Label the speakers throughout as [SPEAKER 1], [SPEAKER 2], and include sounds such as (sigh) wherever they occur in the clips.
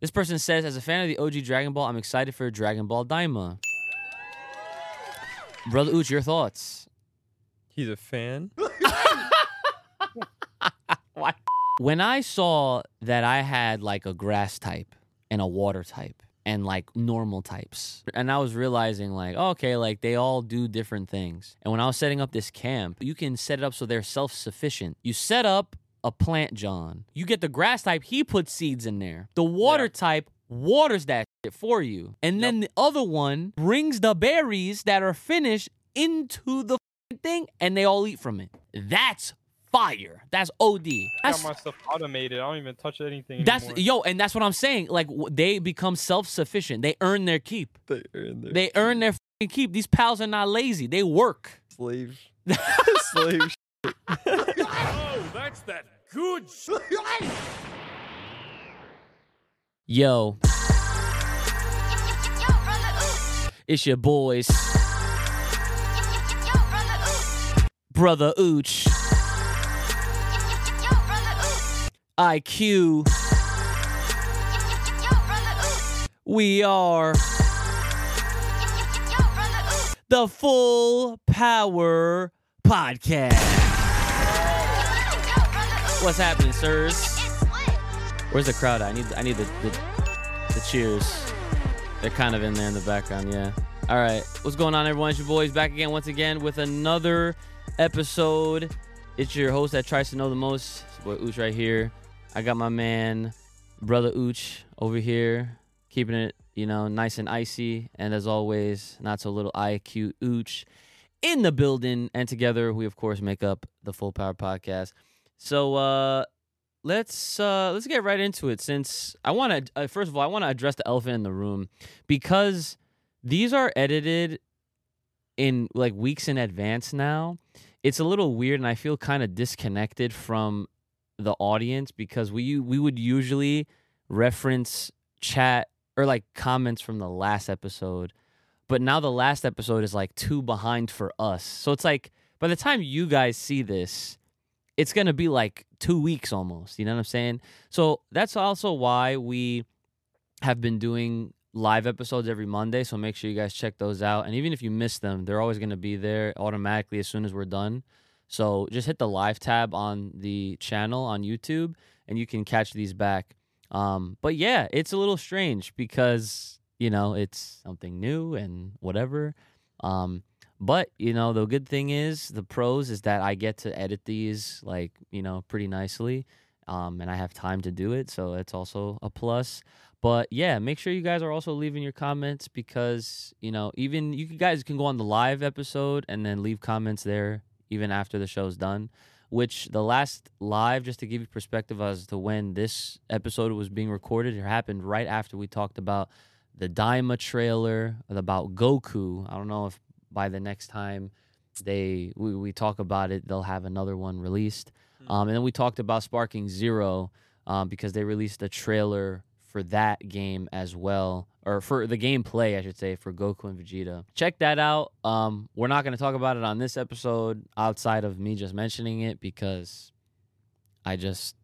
[SPEAKER 1] This person says, as a fan of the OG Dragon Ball, I'm excited for Dragon Ball Daima. Brother Ooch, your thoughts?
[SPEAKER 2] He's a fan. (laughs)
[SPEAKER 1] When I saw that I had like a grass type and a water type and like normal types, and I was realizing like, oh, okay, like they all do different things. And when I was setting up this camp, you can set it up so they're self sufficient. You set up a plant, John. You get the grass type, he puts seeds in there. The water
[SPEAKER 2] Yeah.
[SPEAKER 1] type waters that shit for you. And then the other one brings the berries that are finished into the thing and they all eat from it. That's fire. That's OD.
[SPEAKER 2] I
[SPEAKER 1] That's
[SPEAKER 2] got my stuff automated. I don't even touch anything
[SPEAKER 1] that's
[SPEAKER 2] anymore.
[SPEAKER 1] yo, and that's what I'm saying. Like they become self-sufficient. They earn their keep.
[SPEAKER 2] They earn their
[SPEAKER 1] They earn their keep. These pals are not lazy. They work. (laughs)
[SPEAKER 2] slave. slave.
[SPEAKER 1] Yo, it's your boys, brother Ooch, IQ. We are the Full Power Podcast. What's happening, sirs? Where's the crowd? I need I need the, the the cheers. They're kind of in there in the background, yeah. All right, what's going on, everyone? It's your boys back again once again with another episode. It's your host that tries to know the most, boy Ooch right here. I got my man, brother Ooch over here, keeping it you know nice and icy, and as always, not so little IQ Ooch in the building, and together we of course make up the Full Power Podcast. So uh let's uh let's get right into it since i want to uh, first of all i want to address the elephant in the room because these are edited in like weeks in advance now. It's a little weird and i feel kind of disconnected from the audience because we we would usually reference chat or like comments from the last episode but now the last episode is like two behind for us. So it's like by the time you guys see this it's gonna be like two weeks almost. You know what I'm saying? So that's also why we have been doing live episodes every Monday. So make sure you guys check those out. And even if you miss them, they're always gonna be there automatically as soon as we're done. So just hit the live tab on the channel on YouTube, and you can catch these back. Um, but yeah, it's a little strange because you know it's something new and whatever. Um, but you know, the good thing is the pros is that I get to edit these like you know pretty nicely, um, and I have time to do it, so it's also a plus. But yeah, make sure you guys are also leaving your comments because you know even you guys can go on the live episode and then leave comments there even after the show's done. Which the last live, just to give you perspective as to when this episode was being recorded, it happened right after we talked about the Daima trailer about Goku. I don't know if by the next time they we, we talk about it, they'll have another one released. Um, and then we talked about Sparking Zero um, because they released a trailer for that game as well, or for the gameplay, I should say, for Goku and Vegeta. Check that out. Um, we're not going to talk about it on this episode outside of me just mentioning it because I just,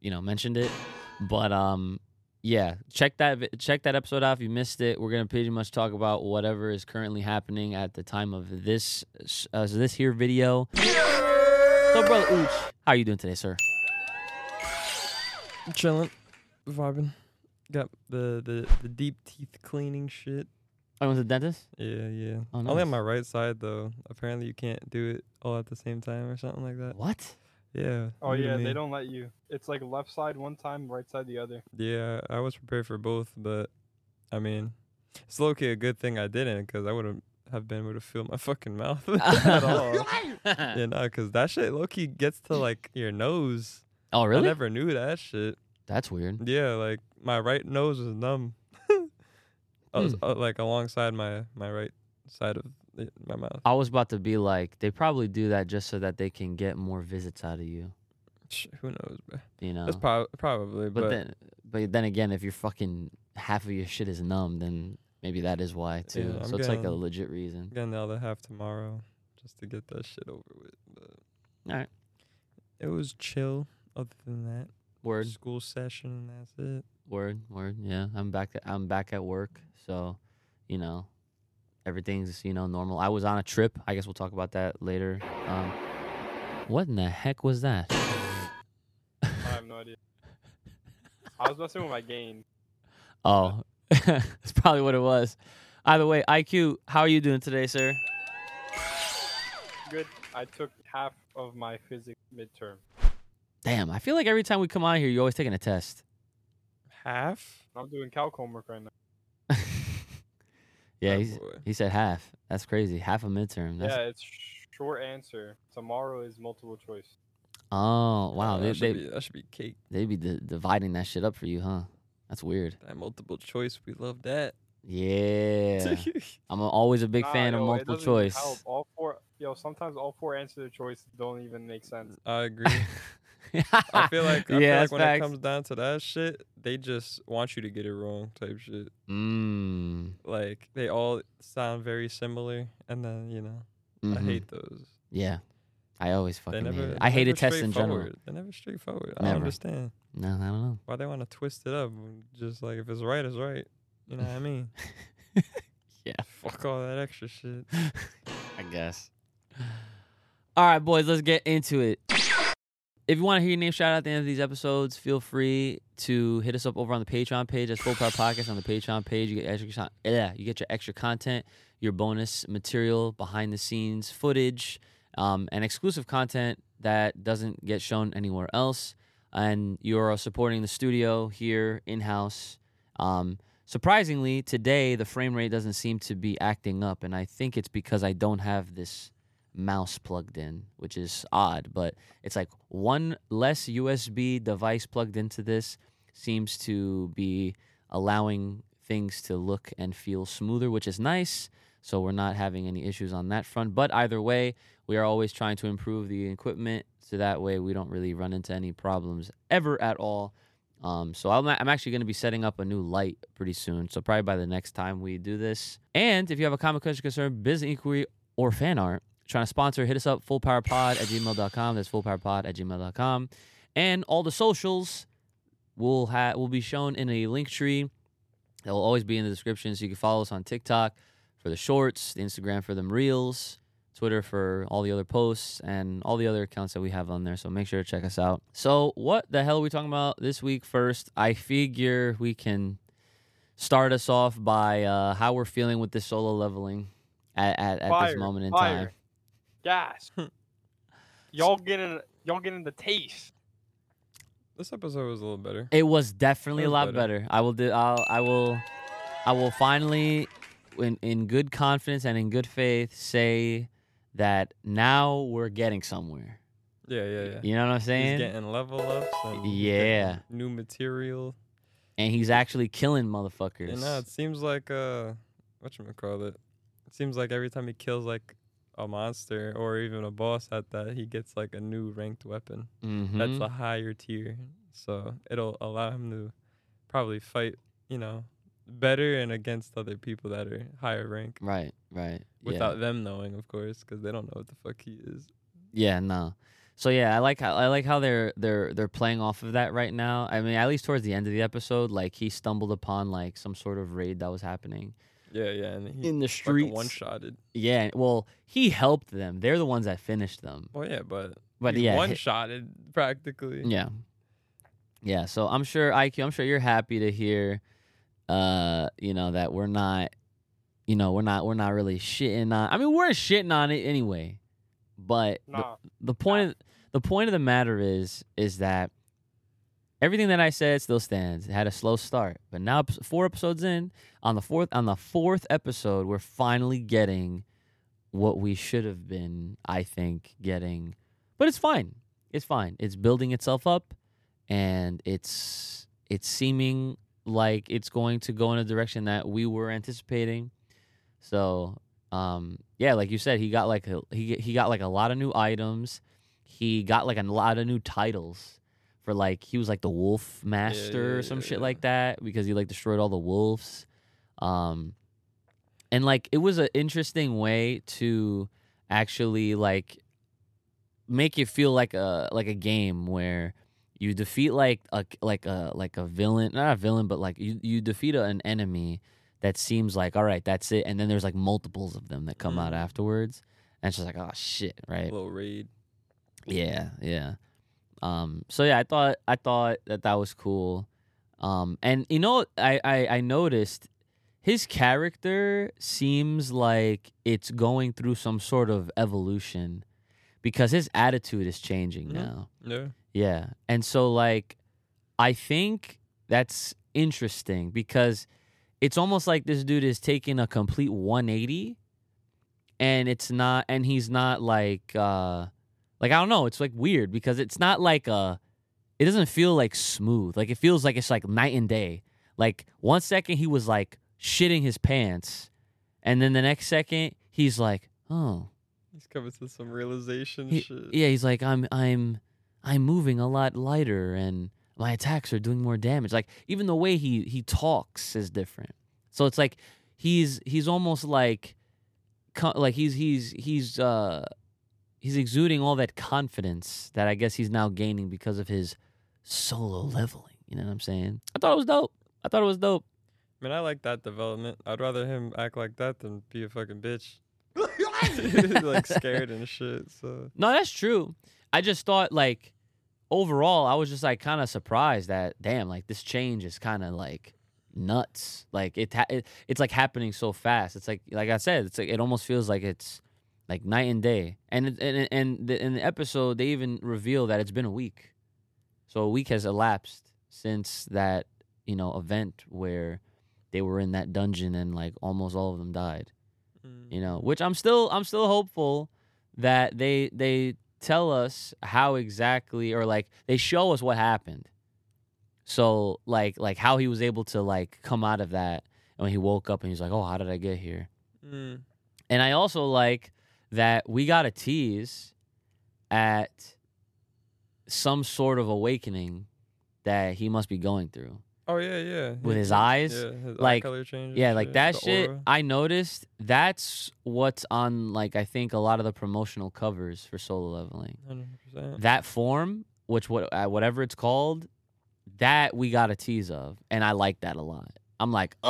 [SPEAKER 1] you know, mentioned it. But um, yeah, check that check that episode out if you missed it. We're gonna pretty much talk about whatever is currently happening at the time of this uh, so this here video. So, brother Ooch, how you doing today, sir?
[SPEAKER 2] Chilling, vibing. Got the, the the deep teeth cleaning shit.
[SPEAKER 1] I went to the dentist.
[SPEAKER 2] Yeah, yeah.
[SPEAKER 1] Oh,
[SPEAKER 2] Only on my right side though. Apparently you can't do it all at the same time or something like that.
[SPEAKER 1] What?
[SPEAKER 2] Yeah.
[SPEAKER 3] Oh yeah, they don't let you. It's like left side one time, right side the other.
[SPEAKER 2] Yeah, I was prepared for both, but I mean, it's low key a good thing I didn't because I wouldn't have been able to feel my (laughs) fucking mouth at (laughs) all. (laughs) yeah, no, because that shit low key gets to like your nose.
[SPEAKER 1] Oh, really?
[SPEAKER 2] I never knew that shit.
[SPEAKER 1] That's weird.
[SPEAKER 2] Yeah, like my right nose was numb. I was
[SPEAKER 1] Hmm.
[SPEAKER 2] uh, like alongside my my right side of the, my mouth.
[SPEAKER 1] I was about to be like, they probably do that just so that they can get more visits out of you.
[SPEAKER 2] Sh- Who knows, bro?
[SPEAKER 1] You know.
[SPEAKER 2] That's prob- probably,
[SPEAKER 1] but,
[SPEAKER 2] but,
[SPEAKER 1] then, but then again, if your fucking half of your shit is numb, then maybe that is why too.
[SPEAKER 2] Yeah,
[SPEAKER 1] so it's like a legit reason.
[SPEAKER 2] getting the other half tomorrow just to get that shit over with. But
[SPEAKER 1] Alright.
[SPEAKER 2] it was chill. Other than that,
[SPEAKER 1] Word.
[SPEAKER 2] school session and that's it.
[SPEAKER 1] Word, word. Yeah, I'm back. At, I'm back at work, so you know, everything's you know normal. I was on a trip. I guess we'll talk about that later. Um, what in the heck was that?
[SPEAKER 3] I have no idea. I was messing with my gain. (laughs)
[SPEAKER 1] Oh, (laughs) that's probably what it was. Either way, IQ, how are you doing today, sir?
[SPEAKER 3] Good. I took half of my physics midterm.
[SPEAKER 1] Damn, I feel like every time we come on here, you're always taking a test.
[SPEAKER 2] Half.
[SPEAKER 3] I'm doing calc homework right now.
[SPEAKER 1] Yeah, he's, he said half. That's crazy. Half a midterm. That's,
[SPEAKER 3] Yeah, it's short answer. Tomorrow is multiple choice.
[SPEAKER 1] Oh, wow.
[SPEAKER 2] Oh,
[SPEAKER 1] they,
[SPEAKER 2] that, should
[SPEAKER 1] they,
[SPEAKER 2] be, that should be cake.
[SPEAKER 1] They'd be di- dividing that shit up for you, huh? That's weird.
[SPEAKER 2] That multiple choice, we love that.
[SPEAKER 1] Yeah. (laughs) I'm a- always a big
[SPEAKER 3] Nah,
[SPEAKER 1] fan of
[SPEAKER 3] yo, it
[SPEAKER 1] multiple choice.
[SPEAKER 3] help. All four, yo, sometimes all four answer choices don't even make sense.
[SPEAKER 2] I agree. (laughs) I feel (laughs) like I
[SPEAKER 1] yeah,
[SPEAKER 2] feel like when
[SPEAKER 1] facts.
[SPEAKER 2] it comes down to that shit, they just want you to get it wrong type shit.
[SPEAKER 1] mm,
[SPEAKER 2] Like they all sound very similar, and then you know I
[SPEAKER 1] mhm.
[SPEAKER 2] hate those.
[SPEAKER 1] Yeah, I always fucking
[SPEAKER 2] never.
[SPEAKER 1] hate it. I hated tests in general.
[SPEAKER 2] They're never straightforward. I
[SPEAKER 1] Never.
[SPEAKER 2] don't understand
[SPEAKER 1] No, I don't know.
[SPEAKER 2] why they want to twist it up. Just like if it's right, it's right. You know what I mean? (laughs)
[SPEAKER 1] Yeah.
[SPEAKER 2] Fuck all that extra shit. (laughs)
[SPEAKER 1] I guess. All right, boys, let's get into it. If you want to hear your name shout out at the end of these episodes, feel free to hit us up over on the Patreon page. That's Full Power Podcast on the Patreon page. You get extra, yeah, you get your extra content, your bonus material, behind the scenes footage, um, and exclusive content that doesn't get shown anywhere else. And you're supporting the studio here in house. Um, surprisingly, today the frame rate doesn't seem to be acting up, and I think it's because I don't have this mouse plugged in, which is odd. But it's like one less USB device plugged into this seems to be allowing things to look and feel smoother, which is nice. So we're not having any issues on that front. But either way, we are always trying to improve the equipment so that way we don't really run into any problems ever at all. Um, so I'm, I'm actually going to be setting up a new light pretty soon. So probably by the next time we do this. And if you have a comic question concern, business inquiry, or fan art, trying to sponsor, hit us up, fullpowerpod at gmail.com. That's fullpowerpod at gmail.com. And all the socials will have will be shown in a link tree. That will always be in the description. So you can follow us on TikTok for the shorts, the Instagram for them reels, Twitter for all the other posts, and all the other accounts that we have on there. So make sure to check us out. So what the hell are we talking about this week first? I figure we can start us off by uh, how we're feeling with this solo leveling at, at, at this moment in
[SPEAKER 3] fire.
[SPEAKER 1] time.
[SPEAKER 3] Gas. y'all getting y'all getting the taste.
[SPEAKER 2] This episode was a little better.
[SPEAKER 1] It was definitely
[SPEAKER 2] It
[SPEAKER 1] a lot
[SPEAKER 2] better.
[SPEAKER 1] better. I will do. I'll, I will. I will finally, in in good confidence and in good faith, say that now we're getting somewhere.
[SPEAKER 2] Yeah, yeah, yeah.
[SPEAKER 1] You know what I'm saying?
[SPEAKER 2] He's
[SPEAKER 1] saying?
[SPEAKER 2] getting level ups. And
[SPEAKER 1] Yeah.
[SPEAKER 2] getting new material.
[SPEAKER 1] and he's actually killing motherfuckers.
[SPEAKER 2] And now it seems like uh, what you call it? It seems like every time he kills like a monster or even a boss at that, he gets like a new ranked weapon.
[SPEAKER 1] Mhm.
[SPEAKER 2] That's a higher tier, so it'll allow him to probably fight, you know, better and against other people that are higher rank
[SPEAKER 1] right, right.
[SPEAKER 2] without them knowing, of course, because they don't know what the fuck he is.
[SPEAKER 1] Yeah, no. So yeah, I like how I like how they're they're they're playing off of that right now. I mean, at least towards the end of the episode, like he stumbled upon like some sort of raid that was happening
[SPEAKER 2] Yeah, yeah, and he
[SPEAKER 1] in the streets.
[SPEAKER 2] one shotted.
[SPEAKER 1] Yeah, well, he helped them. They're the ones that finished them.
[SPEAKER 2] Well, yeah, but
[SPEAKER 1] But
[SPEAKER 2] he
[SPEAKER 1] yeah,
[SPEAKER 2] one
[SPEAKER 1] hi-
[SPEAKER 2] shotted practically.
[SPEAKER 1] Yeah. Yeah, so I'm sure IQ, I'm sure you're happy to hear uh, you know, that we're not you know, we're not we're not really shitting on I mean, we're shitting on it anyway. But the,
[SPEAKER 3] Nah.
[SPEAKER 1] the point of, the point of the matter is is that everything that I said still stands. It had a slow start, but now four episodes in, on the fourth on the fourth episode, we're finally getting what we should have been, I think, getting. But it's fine. It's fine. It's building itself up, and it's it's seeming like it's going to go in a direction that we were anticipating. So, um, yeah, like you said, he got like a, he he got like a lot of new items. He got like a lot of new titles for like he was like the wolf master
[SPEAKER 2] yeah,
[SPEAKER 1] or some
[SPEAKER 2] yeah,
[SPEAKER 1] shit
[SPEAKER 2] yeah.
[SPEAKER 1] like that because he like destroyed all the wolves. Um, and like it was an interesting way to actually like make it feel like a like a game where you defeat like a like a like a villain, not a villain, but like you you defeat an enemy that seems like all right, that's it, and then there's like multiples of them that come out
[SPEAKER 2] Mm.
[SPEAKER 1] afterwards, and she's like oh shit, right?
[SPEAKER 2] Little raid.
[SPEAKER 1] Yeah, yeah. Um, so yeah, I thought I thought that that was cool. Um, and you know, I, I I noticed his character seems like it's going through some sort of evolution because his attitude is changing
[SPEAKER 2] Mhm.
[SPEAKER 1] now.
[SPEAKER 2] Yeah.
[SPEAKER 1] Yeah. And so like I think that's interesting because it's almost like this dude is taking a complete 180 and it's not and he's not like uh like I don't know, it's like weird because it's not like uh it doesn't feel like smooth. Like it feels like it's like night and day. Like one second he was like shitting his pants and then the next second he's like, "Oh,
[SPEAKER 2] He's coming to some realization
[SPEAKER 1] he-
[SPEAKER 2] shit.
[SPEAKER 1] yeah, he's like, I'm I'm I'm moving a lot lighter and my attacks are doing more damage. Like even the way he he talks is different. So it's like he's he's almost like like he's he's he's uh he's exuding all that confidence that I guess he's now gaining because of his solo leveling. You know what I'm saying? I thought it was dope. I thought it was dope.
[SPEAKER 2] I mean, I like that development. I'd rather him act like that than be a fucking bitch. (laughs) (laughs) like scared and shit. So
[SPEAKER 1] No, that's true. I just thought like overall, I was just like kind of surprised that damn, like this change is kind of like nuts. Like it, ha- it, it's like happening so fast. It's like like I said, it's like it almost feels like it's like night and day. And and and the, in the episode, they even reveal that it's been a week. So a week has elapsed since that you know event where they were in that dungeon and like almost all of them died.
[SPEAKER 2] Mm,
[SPEAKER 1] you know which i'm still i'm still hopeful that they they tell us how exactly or like they show us what happened. So like like how he was able to like come out of that and when he woke up and he's like oh how did i get here?
[SPEAKER 2] Mm,
[SPEAKER 1] and i also like that we got a tease at some sort of awakening that he must be going through
[SPEAKER 2] Oh yeah, yeah.
[SPEAKER 1] With his eyes,
[SPEAKER 2] yeah, his eye
[SPEAKER 1] like-
[SPEAKER 2] color change. and
[SPEAKER 1] Yeah, like that shit.
[SPEAKER 2] aura.
[SPEAKER 1] I noticed that's what's on like I think a lot of the promotional covers for solo leveling.
[SPEAKER 2] 100%.
[SPEAKER 1] That form, which what uh, whatever it's called, that we got a tease of, and I like that a lot. I'm like, oh,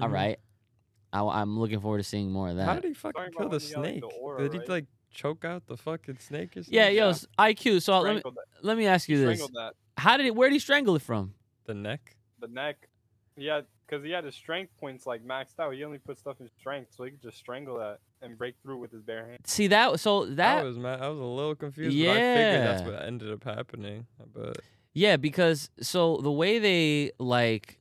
[SPEAKER 1] all
[SPEAKER 2] Mhm.
[SPEAKER 1] right. I, am looking forward to seeing more of that.
[SPEAKER 2] How did he fucking kill the
[SPEAKER 3] when he got, like,
[SPEAKER 2] snake?
[SPEAKER 3] the aura,
[SPEAKER 2] did he
[SPEAKER 3] right?
[SPEAKER 2] like choke out the fucking snake or something?
[SPEAKER 1] Yeah, yo,
[SPEAKER 3] Yeah.
[SPEAKER 1] IQ. So let me
[SPEAKER 3] that.
[SPEAKER 1] let me ask you this:
[SPEAKER 3] that.
[SPEAKER 1] How did it? Where did he strangle it from?
[SPEAKER 2] The neck.
[SPEAKER 3] The neck. Yeah, because he had his strength points like maxed out. He only put stuff in strength, so he could just strangle that and break through with his bare hands.
[SPEAKER 1] See that? So
[SPEAKER 2] That
[SPEAKER 1] that
[SPEAKER 2] was mad. I was a little confused, but I figured that's what ended up happening. But
[SPEAKER 1] Yeah, because so the way they like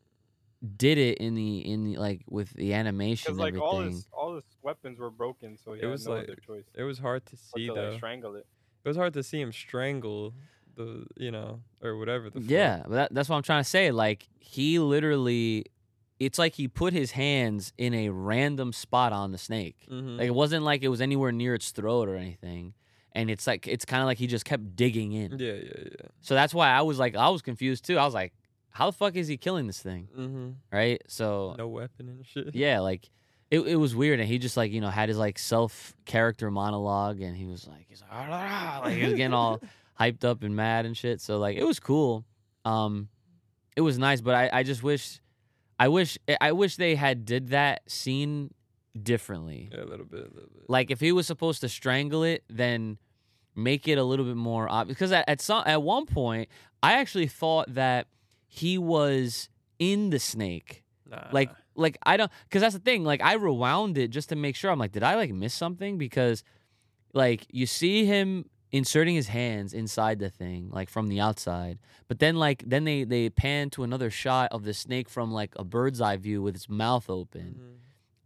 [SPEAKER 1] did it in the in the like with the animation
[SPEAKER 3] Because
[SPEAKER 1] and
[SPEAKER 3] like all
[SPEAKER 1] everything.
[SPEAKER 3] his all his weapons were broken, so he
[SPEAKER 2] It
[SPEAKER 3] had
[SPEAKER 2] was
[SPEAKER 3] no
[SPEAKER 2] like-
[SPEAKER 3] other choice
[SPEAKER 2] it was hard to see
[SPEAKER 3] to
[SPEAKER 2] though.
[SPEAKER 3] like strangle it.
[SPEAKER 2] it was hard to see him strangle the, you know, or whatever the. fuck.
[SPEAKER 1] Yeah, but that, that's what I'm trying to say. Like he literally, it's like he put his hands in a random spot on the snake.
[SPEAKER 2] Mhm.
[SPEAKER 1] Like it wasn't like it was anywhere near its throat or anything. And it's like it's kind of like he just kept digging in.
[SPEAKER 2] yeah, yeah, yeah.
[SPEAKER 1] So that's why I was like I was confused too. I was like, how the fuck is he killing this thing?
[SPEAKER 2] Mm-hmm.
[SPEAKER 1] Right? So
[SPEAKER 2] No weapon and shit. (laughs)
[SPEAKER 1] yeah, like it, it was weird, and he just like you know had his like self character monologue, and he was like he's like, "Ah, ah, ah," like he was getting all (laughs) hyped up and mad and shit. So like it was cool. Um, it was nice, but I I just wish, I wish I wish they had did that scene differently.
[SPEAKER 2] Yeah, a little bit, a little bit.
[SPEAKER 1] Like if he was supposed to strangle it, then make it a little bit more obvious. Because at, at some at one point, I actually thought that he was in the snake
[SPEAKER 2] nah.
[SPEAKER 1] like like i don't because that's the thing like i rewound it just to make sure i'm like did i like miss something because like you see him inserting his hands inside the thing like from the outside but then like then they they pan to another shot of the snake from like a bird's eye view with its mouth open
[SPEAKER 2] Mhm.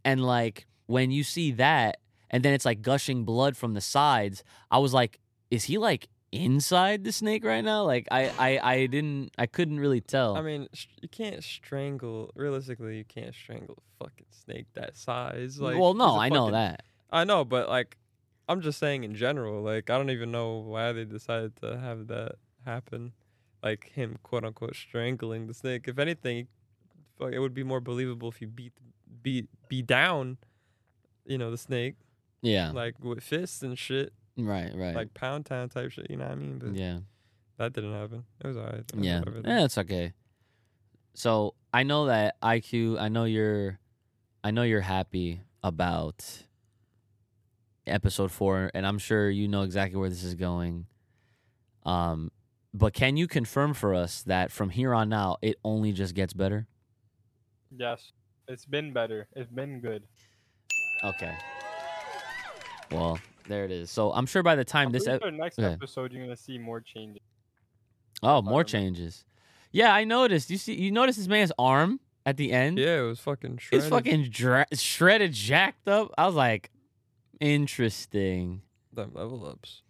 [SPEAKER 1] and like when you see that and then it's like gushing blood from the sides i was like is he like inside the snake right now like i i, I didn't i couldn't really tell
[SPEAKER 2] I mean, sh- you can't strangle. Realistically, you can't strangle a fucking snake that size. Like,
[SPEAKER 1] well no i know that
[SPEAKER 2] I know, but like, I'm just saying in general. Like, I don't even know why they decided to have that happen. Like him, quote unquote, strangling the snake. If anything, it would be more believable if you beat beat beat down, you know, the snake
[SPEAKER 1] yeah
[SPEAKER 2] like with fists and shit,
[SPEAKER 1] Right, right.
[SPEAKER 2] like Pound Town type shit. You know what I mean? But
[SPEAKER 1] yeah.
[SPEAKER 2] that didn't happen. It was alright. though,
[SPEAKER 1] Yeah,
[SPEAKER 2] whatever though.
[SPEAKER 1] eh, it's okay. So I know that IQ. I know you're. I know you're happy about episode four, and I'm sure you know exactly where this is going. Um, but can you confirm for us that from here on out, it only just gets better?
[SPEAKER 3] Yes, it's been better. It's been good.
[SPEAKER 1] Okay. Well, there it is. So I'm sure by the time
[SPEAKER 3] I'm
[SPEAKER 1] this,
[SPEAKER 3] pretty
[SPEAKER 1] ep-
[SPEAKER 3] sure next
[SPEAKER 1] okay.
[SPEAKER 3] episode you're gonna see more changes.
[SPEAKER 1] oh, more
[SPEAKER 3] um,
[SPEAKER 1] changes. Yeah, I noticed. You see, you noticed this man's arm at the end.
[SPEAKER 2] Yeah, it was fucking shredded.
[SPEAKER 1] It's fucking dra- shredded, jacked up. I was like, interesting.
[SPEAKER 2] them level ups.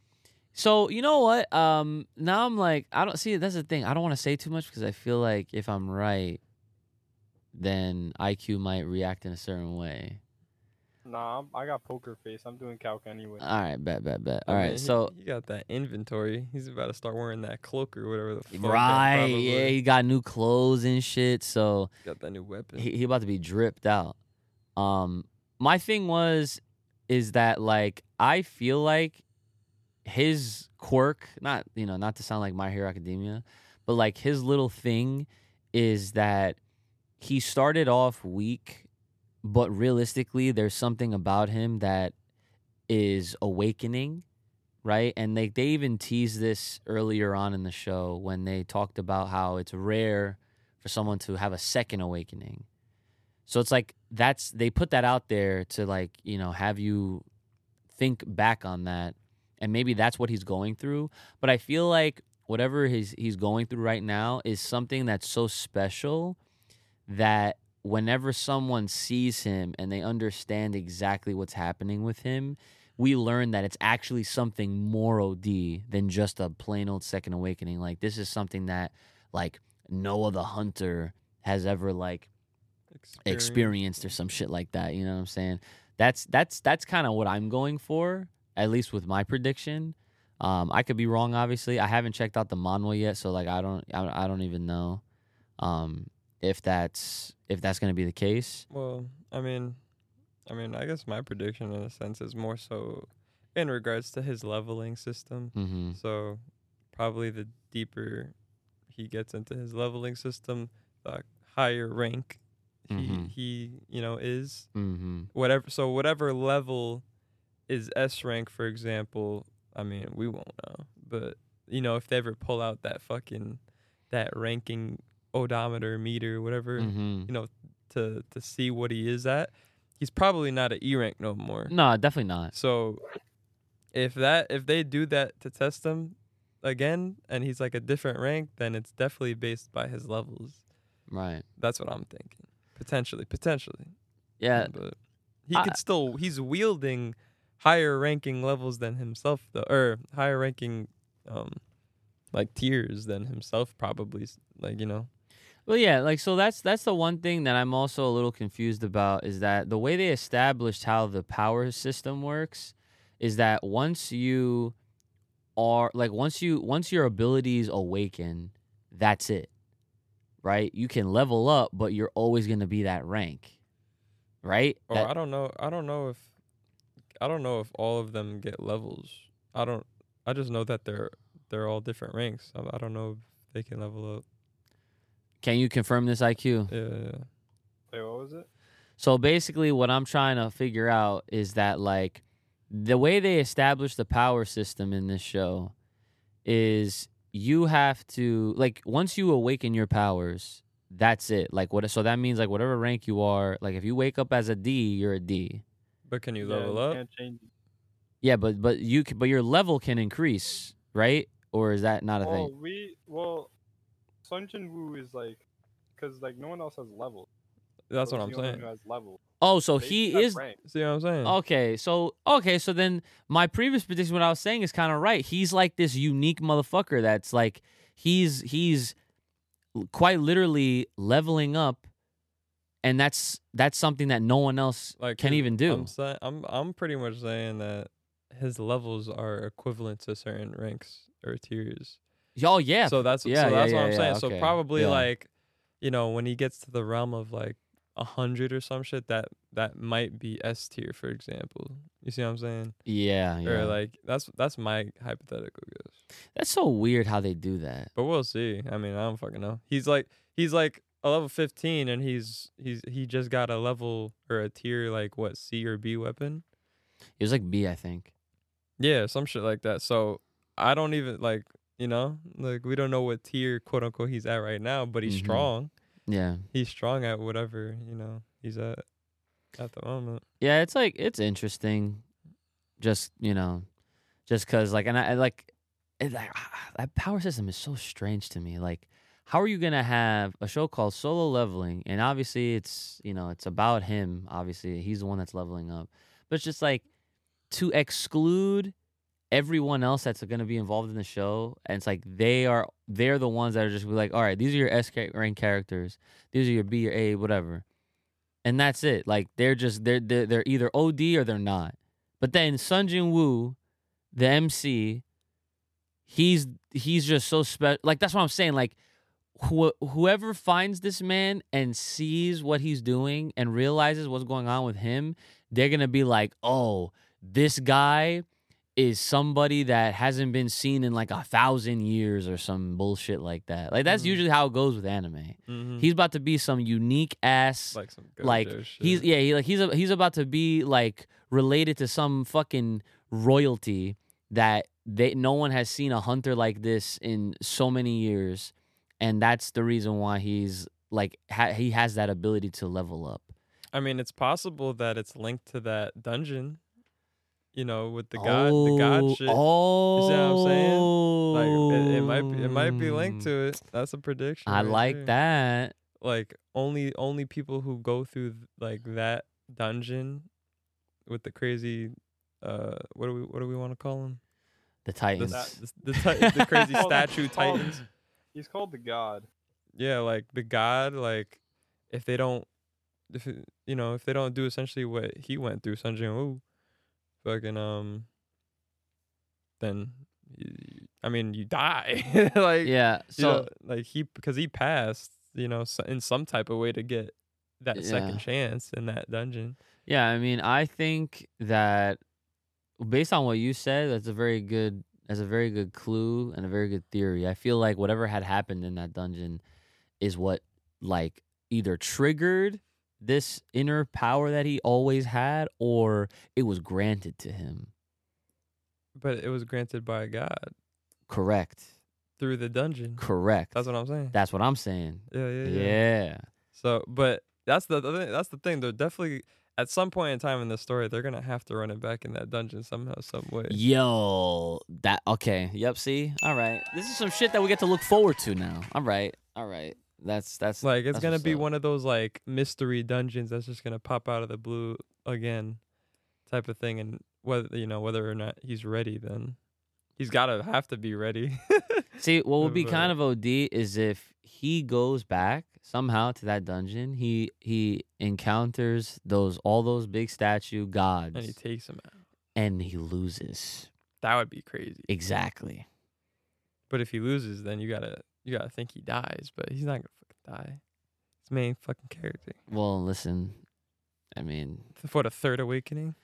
[SPEAKER 1] So you know what? Um, now I'm like, I don't see. That's the thing. I don't want to say too much because I feel like if I'm right, then IQ might react in a certain way.
[SPEAKER 3] Nah, I'm, I got poker face. I'm doing calc anyway.
[SPEAKER 1] All right, bet, bet, bet.
[SPEAKER 2] I
[SPEAKER 1] All right,
[SPEAKER 2] mean,
[SPEAKER 1] so
[SPEAKER 2] he, got that inventory. He's about to start wearing that cloak or whatever the fuck.
[SPEAKER 1] right,
[SPEAKER 2] probably-
[SPEAKER 1] yeah, he got new clothes and shit. So he
[SPEAKER 2] got that new weapon.
[SPEAKER 1] he, he about to be dripped out. Um, my thing was, is that like I feel like his quirk, not you know, not to sound like My Hero Academia, but like his little thing is that he started off weak, but realistically, there's something about him that is awakening, right? And they they even teased this earlier on in the show when they talked about how it's rare for someone to have a second awakening. So it's like that's they put that out there to like, you know, have you think back on that and maybe that's what he's going through, but I feel like whatever he's he's going through right now is something that's so special that whenever someone sees him and they understand exactly what's happening with him, we learn that it's actually something more OD than just a plain old second awakening. Like this is something that like Noah the hunter has ever like experienced or some shit like that. You know what I'm saying? That's that's that's kind of what I'm going for, at least with my prediction. Um, I could be wrong, obviously. I haven't checked out the manhwa yet, so like I don't I, I don't even know um, if that's if that's gonna be the case.
[SPEAKER 2] Well, I mean, I mean, I guess my prediction in a sense is more so in regards to his leveling system.
[SPEAKER 1] Mm-hmm.
[SPEAKER 2] So probably the deeper he gets into his leveling system, the higher rank he
[SPEAKER 1] Mhm.
[SPEAKER 2] he you know is
[SPEAKER 1] Mm-hmm.
[SPEAKER 2] whatever. So whatever level is S rank, for example. I mean, we won't know, but you know, if they ever pull out that fucking that ranking odometer meter, whatever,
[SPEAKER 1] Mm-hmm.
[SPEAKER 2] you know, to to see what he is at, he's probably not an E rank no more.
[SPEAKER 1] No, definitely not.
[SPEAKER 2] So if that if they do that to test him again and he's like a different rank, then it's definitely based by his levels.
[SPEAKER 1] Right.
[SPEAKER 2] That's what I'm thinking. Potentially, potentially.
[SPEAKER 1] Yeah.
[SPEAKER 2] But he
[SPEAKER 1] I-
[SPEAKER 2] could still he's wielding higher ranking levels than himself though or higher ranking um like tiers than himself probably s- like you know
[SPEAKER 1] Well, yeah, like so that's that's the one thing that I'm also a little confused about is that the way they established how the power system works is that once you are like once you once your abilities awaken, that's it. Right? You can level up, but you're always going to be that rank. Right?
[SPEAKER 2] or
[SPEAKER 1] That-
[SPEAKER 2] I don't know I don't know if I don't know if all of them get levels. I don't I just know that they're they're all different ranks. I, I don't know if they can level up.
[SPEAKER 1] Can you confirm this IQ?
[SPEAKER 2] Yeah, yeah, yeah.
[SPEAKER 3] Wait, what was it?
[SPEAKER 1] So basically, what I'm trying to figure out is that like the way they establish the power system in this show is you have to like once you awaken your powers, that's it. Like what? So that means like whatever rank you are, like if you wake up as a D, you're a D.
[SPEAKER 2] But can you
[SPEAKER 3] Yeah,
[SPEAKER 2] level
[SPEAKER 3] you
[SPEAKER 2] up?
[SPEAKER 3] Can't change.
[SPEAKER 1] Yeah, but but you c- but your level can increase, right? Or is that not a
[SPEAKER 3] Well,
[SPEAKER 1] thing?
[SPEAKER 3] we well, Sung Jin Woo is like, cause like no one else has levels.
[SPEAKER 2] That's
[SPEAKER 3] So
[SPEAKER 2] what I'm saying.
[SPEAKER 3] has levels.
[SPEAKER 1] Oh, so
[SPEAKER 3] They
[SPEAKER 1] he is
[SPEAKER 3] rank.
[SPEAKER 2] See what I'm saying?
[SPEAKER 1] Okay, so okay, so then my previous prediction, what I was saying, is kind of right. He's like this unique motherfucker that's like he's he's quite literally leveling up, and that's that's something that no one else
[SPEAKER 2] like
[SPEAKER 1] can
[SPEAKER 2] his-
[SPEAKER 1] even do.
[SPEAKER 2] I'm saying I'm I'm pretty much saying that his levels are equivalent to certain ranks or tiers.
[SPEAKER 1] Oh yeah,
[SPEAKER 2] So that's
[SPEAKER 1] yeah,
[SPEAKER 2] so that's
[SPEAKER 1] yeah,
[SPEAKER 2] what I'm
[SPEAKER 1] yeah,
[SPEAKER 2] saying. So probably like, you know, when he gets to the realm of like a hundred or some shit, that that might be S tier, for example. You see what I'm saying?
[SPEAKER 1] Yeah, yeah.
[SPEAKER 2] Or like that's that's my hypothetical guess.
[SPEAKER 1] That's so weird how they do that.
[SPEAKER 2] But we'll see. I mean, I don't fucking know. He's like he's like a level 15 and he's he's he just got a level or a tier like what C or B weapon.
[SPEAKER 1] It was like B, I think.
[SPEAKER 2] Yeah, some shit like that. So I don't even like you know like we don't know what tier quote unquote he's at right now, but he's
[SPEAKER 1] Mhm.
[SPEAKER 2] strong.
[SPEAKER 1] Yeah.
[SPEAKER 2] He's strong at whatever you know he's at at the moment.
[SPEAKER 1] Yeah, it's like it's interesting. Just you know, just cause like, and I, I like, it, like that power system is so strange to me. Like, how are you gonna have a show called Solo Leveling, and obviously it's you know it's about him. Obviously, he's the one that's leveling up, but it's just like to exclude everyone else that's gonna be involved in the show, and it's like they are they're the ones that are just be like, all right, these are your S rank characters, these are your B or A, whatever and that's it. Like they're just they're they're, they're either OD or they're not. But then Sung Jin Woo, the MC, he's he's just so special. Like that's what I'm saying. Like wh- whoever finds this man and sees what he's doing and realizes what's going on with him, they're gonna be like, oh, this guy is somebody that hasn't been seen in like a thousand years or some bullshit like that. Like that's
[SPEAKER 2] Mhm.
[SPEAKER 1] usually how it goes with anime.
[SPEAKER 2] Mm-hmm.
[SPEAKER 1] He's about to be some unique ass
[SPEAKER 2] like some
[SPEAKER 1] like, he's yeah he like he's a, he's about to be like related to some fucking royalty that they no one has seen a hunter like this in so many years and that's the reason why he's like ha- he has that ability to level up
[SPEAKER 2] I mean, it's possible that it's linked to that dungeon. You know, with the god, the god shit.
[SPEAKER 1] oh
[SPEAKER 2] see what I'm saying? Like it, it might be, it might be linked to it. That's a prediction.
[SPEAKER 1] i
[SPEAKER 2] right
[SPEAKER 1] like
[SPEAKER 2] there.
[SPEAKER 1] that
[SPEAKER 2] Like only only people who go through like that dungeon with the crazy, uh, what do we what do we want to call them?
[SPEAKER 1] the
[SPEAKER 2] The
[SPEAKER 1] titans
[SPEAKER 2] s- (laughs) the, the, the crazy (laughs)
[SPEAKER 3] Called-
[SPEAKER 2] statue
[SPEAKER 3] called-
[SPEAKER 2] titans.
[SPEAKER 3] He's called the god.
[SPEAKER 2] Yeah, like the god. Like if they don't, if you know, if they don't do essentially what he went through, Sung Jin Woo, fucking um, then I mean you die. (laughs) like
[SPEAKER 1] yeah
[SPEAKER 2] you
[SPEAKER 1] so
[SPEAKER 2] know, like he because he passed, you know, in some type of way to get that
[SPEAKER 1] Yeah.
[SPEAKER 2] second chance in that dungeon.
[SPEAKER 1] Yeah, I mean, I think that based on what you said, that's a very good that's a very good clue and a very good theory. I feel like whatever had happened in that dungeon is what like either triggered this inner power that he always had or it was granted to him.
[SPEAKER 2] But it was granted by God
[SPEAKER 1] Correct.
[SPEAKER 2] through the dungeon.
[SPEAKER 1] Correct.
[SPEAKER 2] That's what I'm saying.
[SPEAKER 1] That's what I'm saying.
[SPEAKER 2] Yeah, yeah,
[SPEAKER 1] Yeah.
[SPEAKER 2] yeah. So, but that's the, the thing- that's the thing. They're definitely at some point in time in the story, they're gonna have to run it back in that dungeon somehow, some way.
[SPEAKER 1] Yo, that okay. Yep, see? All right. This is some shit that we get to look forward to now. All right. All right. That's that's
[SPEAKER 2] Like it's
[SPEAKER 1] that's
[SPEAKER 2] gonna be
[SPEAKER 1] up.
[SPEAKER 2] one of those like mystery dungeons that's just gonna pop out of the blue again, type of thing. And whether you know whether or not he's ready, then he's gotta have to be ready. (laughs)
[SPEAKER 1] See, what would be kind of OD is if he goes back somehow to that dungeon. He he encounters those all those big statue gods,
[SPEAKER 2] and he takes him out.
[SPEAKER 1] and he loses.
[SPEAKER 2] That would be crazy.
[SPEAKER 1] Exactly.
[SPEAKER 2] But if he loses, then you gotta you gotta think he dies. But he's not gonna fucking die. It's main fucking character
[SPEAKER 1] Well, listen. I mean,
[SPEAKER 2] for the third awakening.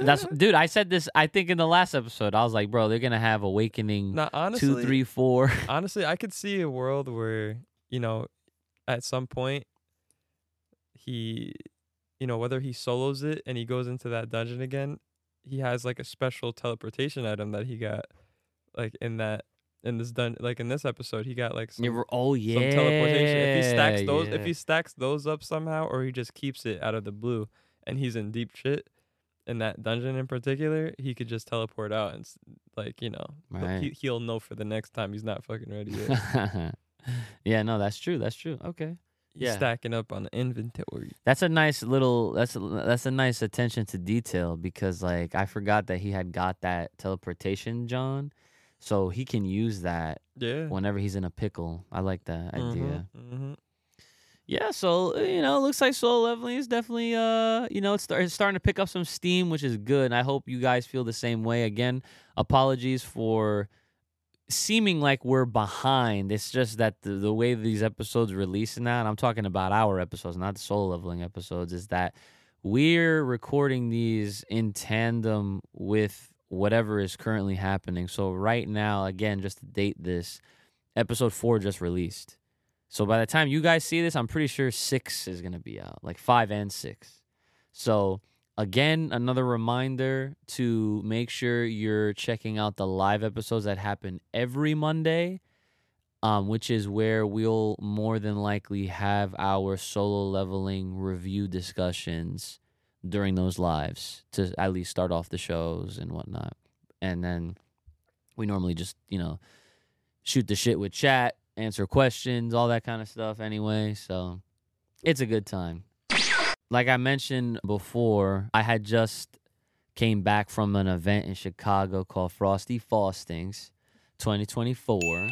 [SPEAKER 1] that's (laughs) dude. I said this. I think in the last episode, I was like, bro, they're gonna have awakening
[SPEAKER 2] Not honestly.
[SPEAKER 1] two, three, four. (laughs)
[SPEAKER 2] honestly, I could see a world where, you know, at some point he you know, whether he solos it and he goes into that dungeon again, he has like a special teleportation item that he got like in that in this dun like in this episode he got like some,
[SPEAKER 1] were- oh yeah.
[SPEAKER 2] some teleportation. If he stacks those if he stacks those up somehow or he just keeps it out of the blue and he's in deep shit in that dungeon in particular, he could just teleport out and like, you know, he'll-
[SPEAKER 1] Right.
[SPEAKER 2] he, he'll know for the next time he's not fucking ready yet. (laughs)
[SPEAKER 1] yeah, no, that's true. That's true. Okay. Yeah.
[SPEAKER 2] stacking up on the inventory.
[SPEAKER 1] That's a nice little that's a, that's a nice attention to detail because like I forgot that he had got that teleportation John. So he can use that
[SPEAKER 2] Yeah.
[SPEAKER 1] whenever he's in a pickle. I like that idea.
[SPEAKER 2] Mm-hmm,
[SPEAKER 1] Yeah, so uh, you know, it looks like Solo leveling is definitely uh, you know, it's, start, it's starting to pick up some steam, which is good. And I hope you guys feel the same way. Again, apologies for seeming like we're behind. It's just that the, the way these episodes release and that, and I'm talking about our episodes, not the Solo leveling episodes, is that we're recording these in tandem with whatever is currently happening. So right now, again, just to date this, episode four just released. So by the time you guys see this, I'm pretty sure six is gonna be out, like five and six. So again, another reminder to make sure you're checking out the live episodes that happen every Monday, um, which is where we'll more than likely have our solo leveling review discussions during those lives to at least start off the shows and whatnot. And then we normally just, you know, shoot the shit with chat, answer questions, all that kind of stuff anyway. So it's a good time. Like I mentioned before, I had just came back from an event in Chicago called Frosty Faustings 2024.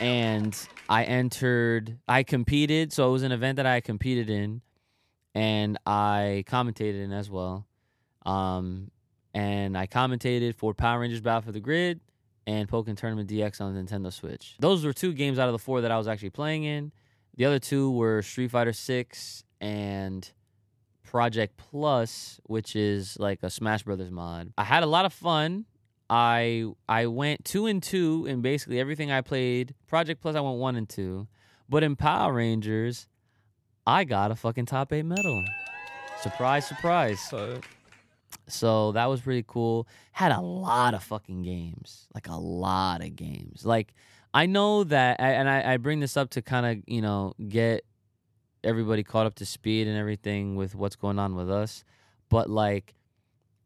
[SPEAKER 1] And I entered, I competed. So it was an event that I competed in and I commentated in as well. Um, and I commentated for Power Rangers Battle for the Grid and Pokemon Tournament DX on the Nintendo Switch. Those were two games out of the four that I was actually playing in. The other two were Street Fighter 6 and Project Plus, which is like a Smash Brothers mod. I had a lot of fun. I I went two and two in basically everything I played. Project Plus I went one and two. But in Power Rangers, I got a fucking top eight medal. Surprise, surprise.
[SPEAKER 2] So
[SPEAKER 1] So that was pretty cool. Had a lot of fucking games, like a lot of games. Like I know that, and I, I bring this up to kind of you know get everybody caught up to speed and everything with what's going on with us. But like,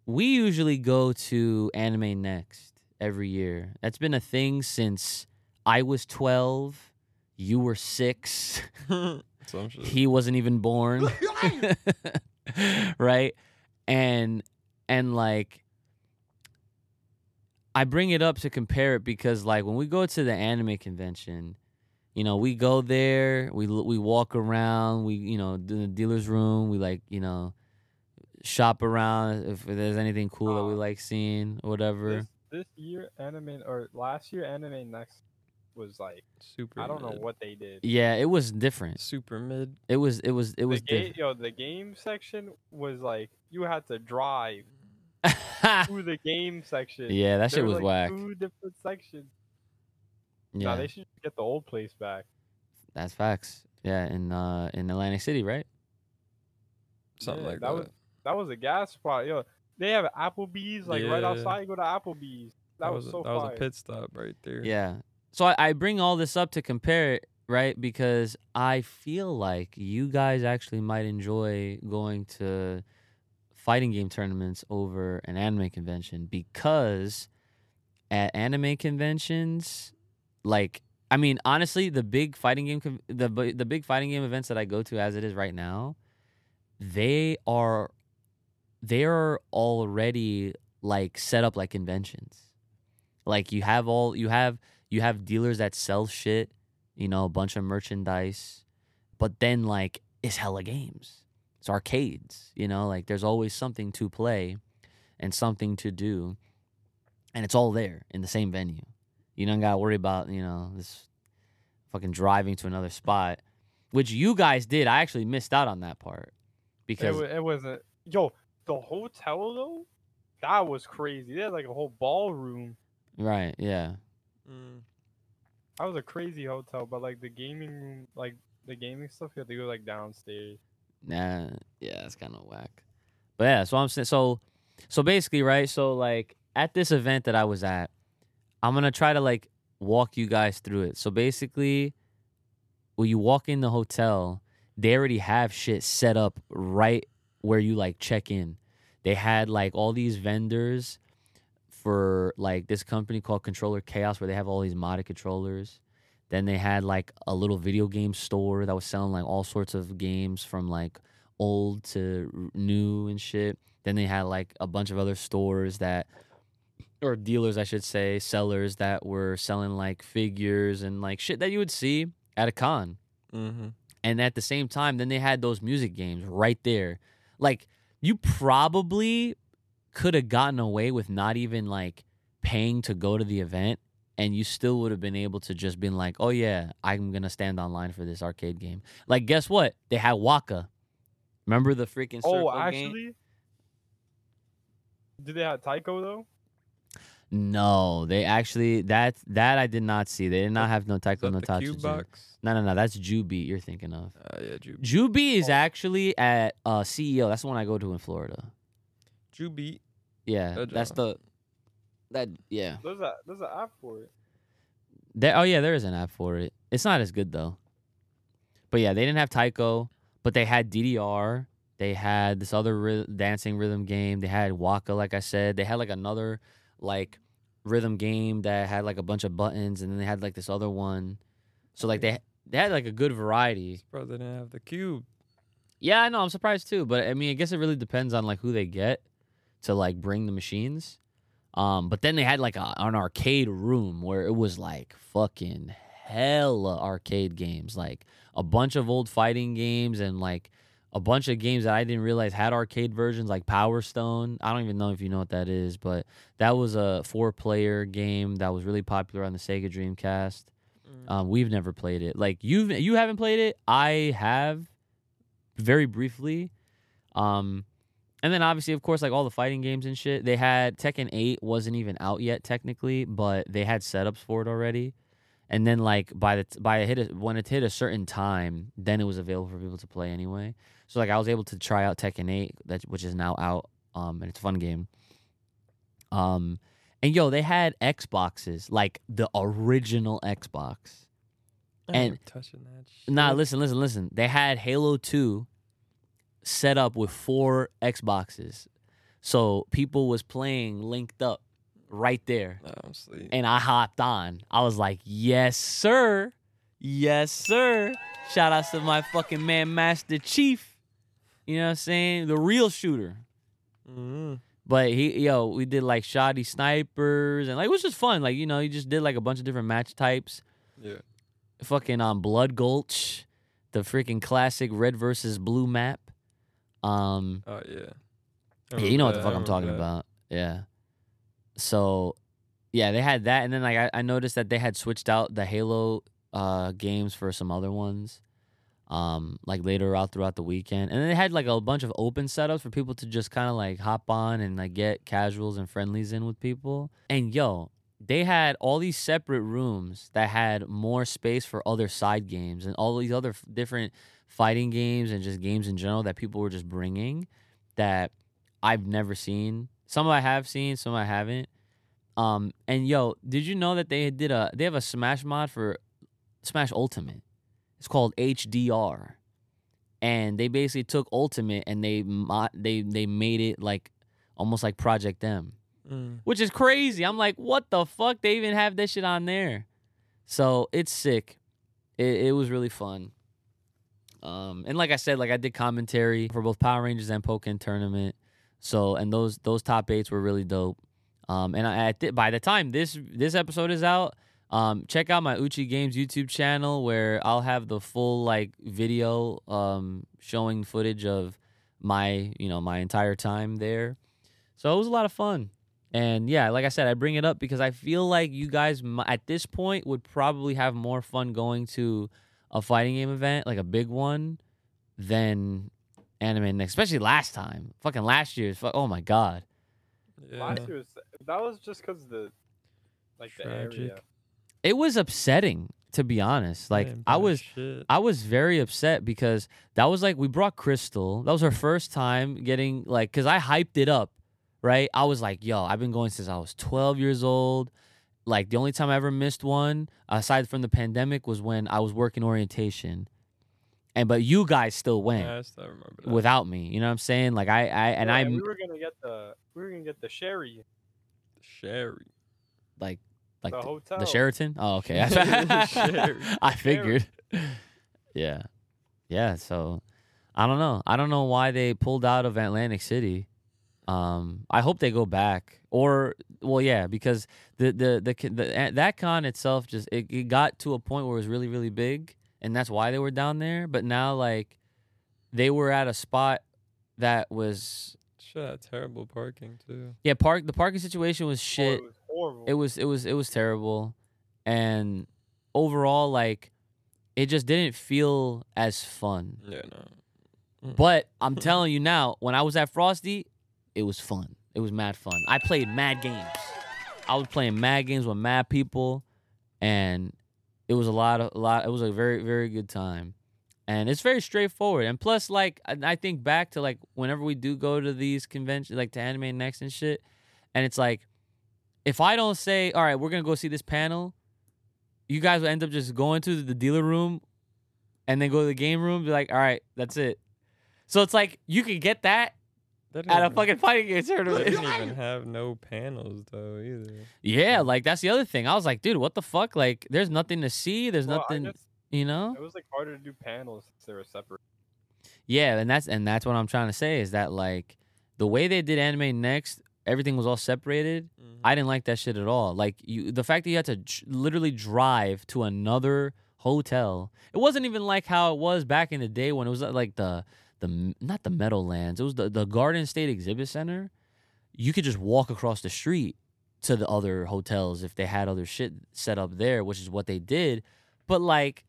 [SPEAKER 1] we usually go to Anime Next every year. That's been a thing since I was twelve. You were six. (laughs) (laughs)
[SPEAKER 2] some shit.
[SPEAKER 1] he wasn't even born. (laughs) (laughs) Right? And and like i bring it up to compare it because like when we go to the anime convention you know we go there we we walk around we you know in the dealer's room we like you know shop around if there's anything cool that we like seeing or whatever.
[SPEAKER 3] This, this year, anime or last year, anime next was like
[SPEAKER 2] super.
[SPEAKER 3] I don't know
[SPEAKER 2] mid.
[SPEAKER 3] what they did.
[SPEAKER 1] yeah it was different
[SPEAKER 2] Super mid.
[SPEAKER 1] it was it was it was
[SPEAKER 3] the game,
[SPEAKER 1] different
[SPEAKER 3] yo, the game section was like you had to drive (laughs) through the game section.
[SPEAKER 1] yeah that
[SPEAKER 3] There
[SPEAKER 1] shit
[SPEAKER 3] were,
[SPEAKER 1] was
[SPEAKER 3] like,
[SPEAKER 1] whack
[SPEAKER 3] Two different sections.
[SPEAKER 1] yeah
[SPEAKER 3] Nah, they should get the old place back.
[SPEAKER 1] That's facts. Yeah, in uh in Atlantic City, right?
[SPEAKER 2] Something
[SPEAKER 3] Yeah,
[SPEAKER 2] like
[SPEAKER 3] that
[SPEAKER 2] that.
[SPEAKER 3] was- That was a gas spot. Yo, they have Applebee's like right outside. You go to Applebee's. That, was,
[SPEAKER 2] a-
[SPEAKER 3] so
[SPEAKER 2] that was a pit stop right there.
[SPEAKER 1] Yeah. So I, I bring all this up to compare it, right? Because I feel like you guys actually might enjoy going to fighting game tournaments over an anime convention because at anime conventions, like I mean, honestly, the big fighting game, the the big fighting game events that I go to as it is right now, they are they are already like set up like conventions. Like you have all you have you have dealers that sell shit, you know, a bunch of merchandise, but then like it's hella games. It's arcades, you know, like there's always something to play and something to do. And it's all there in the same venue. You don't gotta worry about, you know, this fucking driving to another spot. Which you guys did. I actually missed out on that part. Because
[SPEAKER 3] wa- it wasn't. Yo, the hotel though, that was crazy. They had like a whole ballroom.
[SPEAKER 1] Right, yeah.
[SPEAKER 2] Mm.
[SPEAKER 3] That was a crazy hotel, but like the gaming room, like the gaming stuff, you had to go like downstairs.
[SPEAKER 1] Nah, yeah, it's kind of whack. But yeah, so I'm saying so so basically, right? So like at this event that I was at, I'm gonna try to like walk you guys through it. So basically, when you walk in the hotel, they already have shit set up right where you like check in. They had like all these vendors for like this company called Controller Chaos where they have all these modded controllers. Then they had like a little video game store that was selling like all sorts of games from like old to r- new and shit. Then they had like a bunch of other stores that or dealers I should say, sellers that were selling like figures and like shit that you would see at a con.
[SPEAKER 2] Mm-hmm.
[SPEAKER 1] And at the same time, then they had those music games right there. Like you probably could have gotten away with not even like paying to go to the event and you still would have been able to just been like, oh yeah, I'm gonna stand online for this arcade game. Like, guess what? They had WACCA. Remember the freaking circle
[SPEAKER 3] Oh,
[SPEAKER 1] game?
[SPEAKER 3] actually, did they have Taiko though?
[SPEAKER 1] No, they actually that that I did not see. They did not have no Taiko no
[SPEAKER 2] the cube
[SPEAKER 1] Tachi.
[SPEAKER 2] box?
[SPEAKER 1] No, no, no. That's Jubeat you're thinking of.
[SPEAKER 2] Uh, yeah, Ju-
[SPEAKER 1] Jubeat is
[SPEAKER 3] Oh.
[SPEAKER 1] actually at uh, CEO. That's the one I go to in Florida.
[SPEAKER 2] Jubeat.
[SPEAKER 1] Yeah,
[SPEAKER 2] Good
[SPEAKER 1] that's the that yeah.
[SPEAKER 3] There's a there's an app for it.
[SPEAKER 1] There, oh yeah, there is an app for it. It's not as good though. But yeah, they didn't have Taiko, but they had DDR. They had this other ry- dancing rhythm game. They had WACCA, like I said. They had like another like rhythm game that had like a bunch of buttons, and then they had like this other one. So like they they had like a good variety.
[SPEAKER 2] Surprised they didn't have the cube.
[SPEAKER 1] Yeah, I know. I'm surprised too, but I mean, I guess it really depends on like who they get to like bring the machines. Um, but then they had like a, an arcade room where it was like fucking hella arcade games, like a bunch of old fighting games and like a bunch of games that I didn't realize had arcade versions, like Power Stone. I don't even know if you know what that is, but that was a four-player game that was really popular on the Sega Dreamcast. Um, we've never played it. Like you've you haven't played it. I have very briefly. Um, and then obviously, of course, like all the fighting games and shit. They had Tekken Eight wasn't even out yet technically, but they had setups for it already. And then like by the t- by a hit a, when it hit a certain time, then it was available for people to play anyway. So like I was able to try out Tekken Eight, that which is now out. Um, and it's a fun game. Um, and yo, they had Xboxes like the original Xbox.
[SPEAKER 2] I
[SPEAKER 1] and-
[SPEAKER 2] touching that. Shit.
[SPEAKER 1] Nah, listen, listen, listen. They had Halo 2 set up with four Xboxes. So people was playing linked up right there.
[SPEAKER 2] Nah,
[SPEAKER 1] And I hopped on. I was like, yes, sir. Yes, sir. Shout out to my fucking man, Master Chief. You know what I'm saying? The real shooter.
[SPEAKER 2] Mm-hmm.
[SPEAKER 1] But he, yo, we did like shoddy snipers and like it was just fun. Like you know, you just did like a bunch of different match types.
[SPEAKER 2] Yeah.
[SPEAKER 1] Fucking um, Blood Gulch, the freaking classic red versus blue map. Um,
[SPEAKER 2] Oh yeah.
[SPEAKER 1] Yeah, you know what the fuck I'm talking
[SPEAKER 2] that.
[SPEAKER 1] about. Yeah. So, yeah, they had that, and then like I, I noticed that they had switched out the Halo uh games for some other ones. Um, like later out throughout the weekend, and then they had like a bunch of open setups for people to just kind of like hop on and like get casuals and friendlies in with people. And yo, they had all these separate rooms that had more space for other side games and all these other f- different fighting games and just games in general that people were just bringing that I've never seen. Some I have seen, some I haven't. Um, and yo, did you know that they did a they have a Smash mod for Smash Ultimate? It's called HDR, and they basically took Ultimate and they mod, they they made it like almost like Project M
[SPEAKER 2] Mm.
[SPEAKER 1] which is crazy. I'm like, what the fuck? They even have that shit on there. So it's sick. It, it was really fun. Um, and like I said, like I did commentary for both Power Rangers and Pokken tournament. So and those those top eights were really dope. Um, and I, thi- by the time this this episode is out, um, check out my Uchi Games YouTube channel where I'll have the full like video um showing footage of my you know my entire time there. So it was a lot of fun. And yeah, like I said, I bring it up because I feel like you guys at this point would probably have more fun going to a fighting game event, like a big one, than anime next. Especially last time, fucking last year's. Fu- oh my god,
[SPEAKER 2] Yeah.
[SPEAKER 3] Last year was that was just because the like the area.
[SPEAKER 1] It was upsetting to be honest. Like
[SPEAKER 2] Ain't
[SPEAKER 1] I was,
[SPEAKER 2] Shit.
[SPEAKER 1] I was very upset because that was like we brought Crystal. That was her first time getting like cuz I hyped it up, right? I was like, "Yo, I've been going since I was 12 years old." Like the only time I ever missed one aside from the pandemic was when I was working orientation. And but you guys still went
[SPEAKER 2] Yeah, I still remember that.
[SPEAKER 1] without me. You know what I'm saying? Like I I and
[SPEAKER 3] Yeah,
[SPEAKER 1] I
[SPEAKER 3] we were gonna get the we were gonna get the sherry,
[SPEAKER 2] Sherry.
[SPEAKER 1] like like
[SPEAKER 3] the
[SPEAKER 1] the,
[SPEAKER 3] hotel.
[SPEAKER 1] the Sheraton? Oh, okay. (laughs)
[SPEAKER 2] Sherry. (laughs)
[SPEAKER 1] I figured. (laughs) Yeah. Yeah, so I don't know. I don't know why they pulled out of Atlantic City. Um I hope they go back or well yeah, because the the the, the that con itself just it, it got to a point where it was really really big and that's why they were down there, but now like they were at a spot that was
[SPEAKER 2] Shit terrible parking too.
[SPEAKER 1] yeah, park the parking situation was
[SPEAKER 3] Oh,
[SPEAKER 1] shit.
[SPEAKER 3] it was horrible.
[SPEAKER 1] It was it was it was terrible. and overall, like, it just didn't feel as fun.
[SPEAKER 2] Yeah, no.
[SPEAKER 1] But I'm (laughs) telling you now, when I was at Frosty, it was fun. It was mad fun. I played mad games. I was playing mad games with mad people, and it was a lot of a lot. It was a very very good time, and it's very straightforward. And plus, like I think back to like whenever we do go to these conventions, like to Anime Next and shit, and it's like, if I don't say, all right, we're gonna go see this panel, you guys will end up just going to the dealer room, and then go to the game room. Be like, all right, that's it. So it's like you could get that
[SPEAKER 2] They didn't
[SPEAKER 1] at a
[SPEAKER 2] even-
[SPEAKER 1] fucking fighting game
[SPEAKER 2] They
[SPEAKER 1] tournament.
[SPEAKER 2] didn't (laughs) even have no panels though either.
[SPEAKER 1] Yeah, like that's the other thing. I was like, dude, what the fuck? Like, there's nothing to see. There's
[SPEAKER 3] Well,
[SPEAKER 1] nothing,
[SPEAKER 3] guess
[SPEAKER 1] you know.
[SPEAKER 3] it was like harder to do panels since they were separate.
[SPEAKER 1] Yeah, and that's and that's what I'm trying to say is that like the way they did anime next, everything was all separated. Mm-hmm. I didn't like that shit at all. Like you, the fact that you had to j- literally drive to another hotel. It wasn't even like how it was back in the day when it was like the the not the Meadowlands. It was the the Garden State Exhibit Center. You could just walk across the street to the other hotels if they had other shit set up there, which is what they did. But like,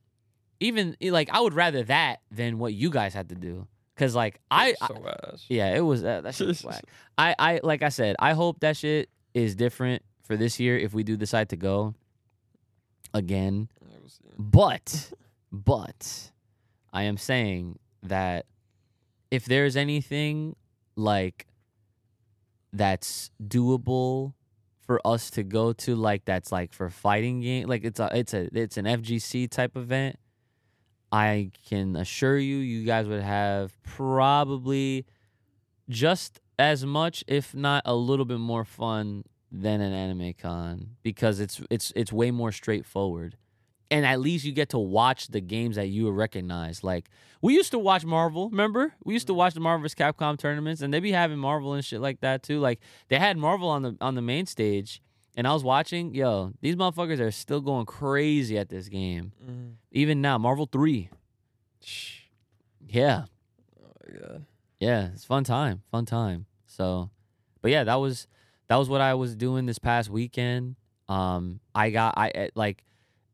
[SPEAKER 1] even eh, like, I would rather that than what you guys had to do. Cause like I, I
[SPEAKER 2] so ass.
[SPEAKER 1] yeah, it was uh, that shit was (laughs) whack. I, I like I said, I hope that shit is different for this year if we do decide to go again. But but I am saying that if there's anything like that's doable for us to go to like that's like for fighting game like it's a it's a it's an FGC type event I can assure you you guys would have probably just as much if not a little bit more fun than an anime con because it's it's it's way more straightforward and at least you get to watch the games that you recognize. Like we used to watch Marvel, remember? We used to watch the Marvel vs. Capcom tournaments, and they be having Marvel and shit like that too. Like they had Marvel on the on the main stage, and I was watching. Yo, these motherfuckers are still going crazy at this game,
[SPEAKER 2] Mhm.
[SPEAKER 1] even now. Marvel three,
[SPEAKER 2] Shh.
[SPEAKER 1] yeah,
[SPEAKER 2] Oh my god.
[SPEAKER 1] yeah, it's fun time, fun time. So, but yeah, that was that was what I was doing this past weekend. Um, I got I eh, like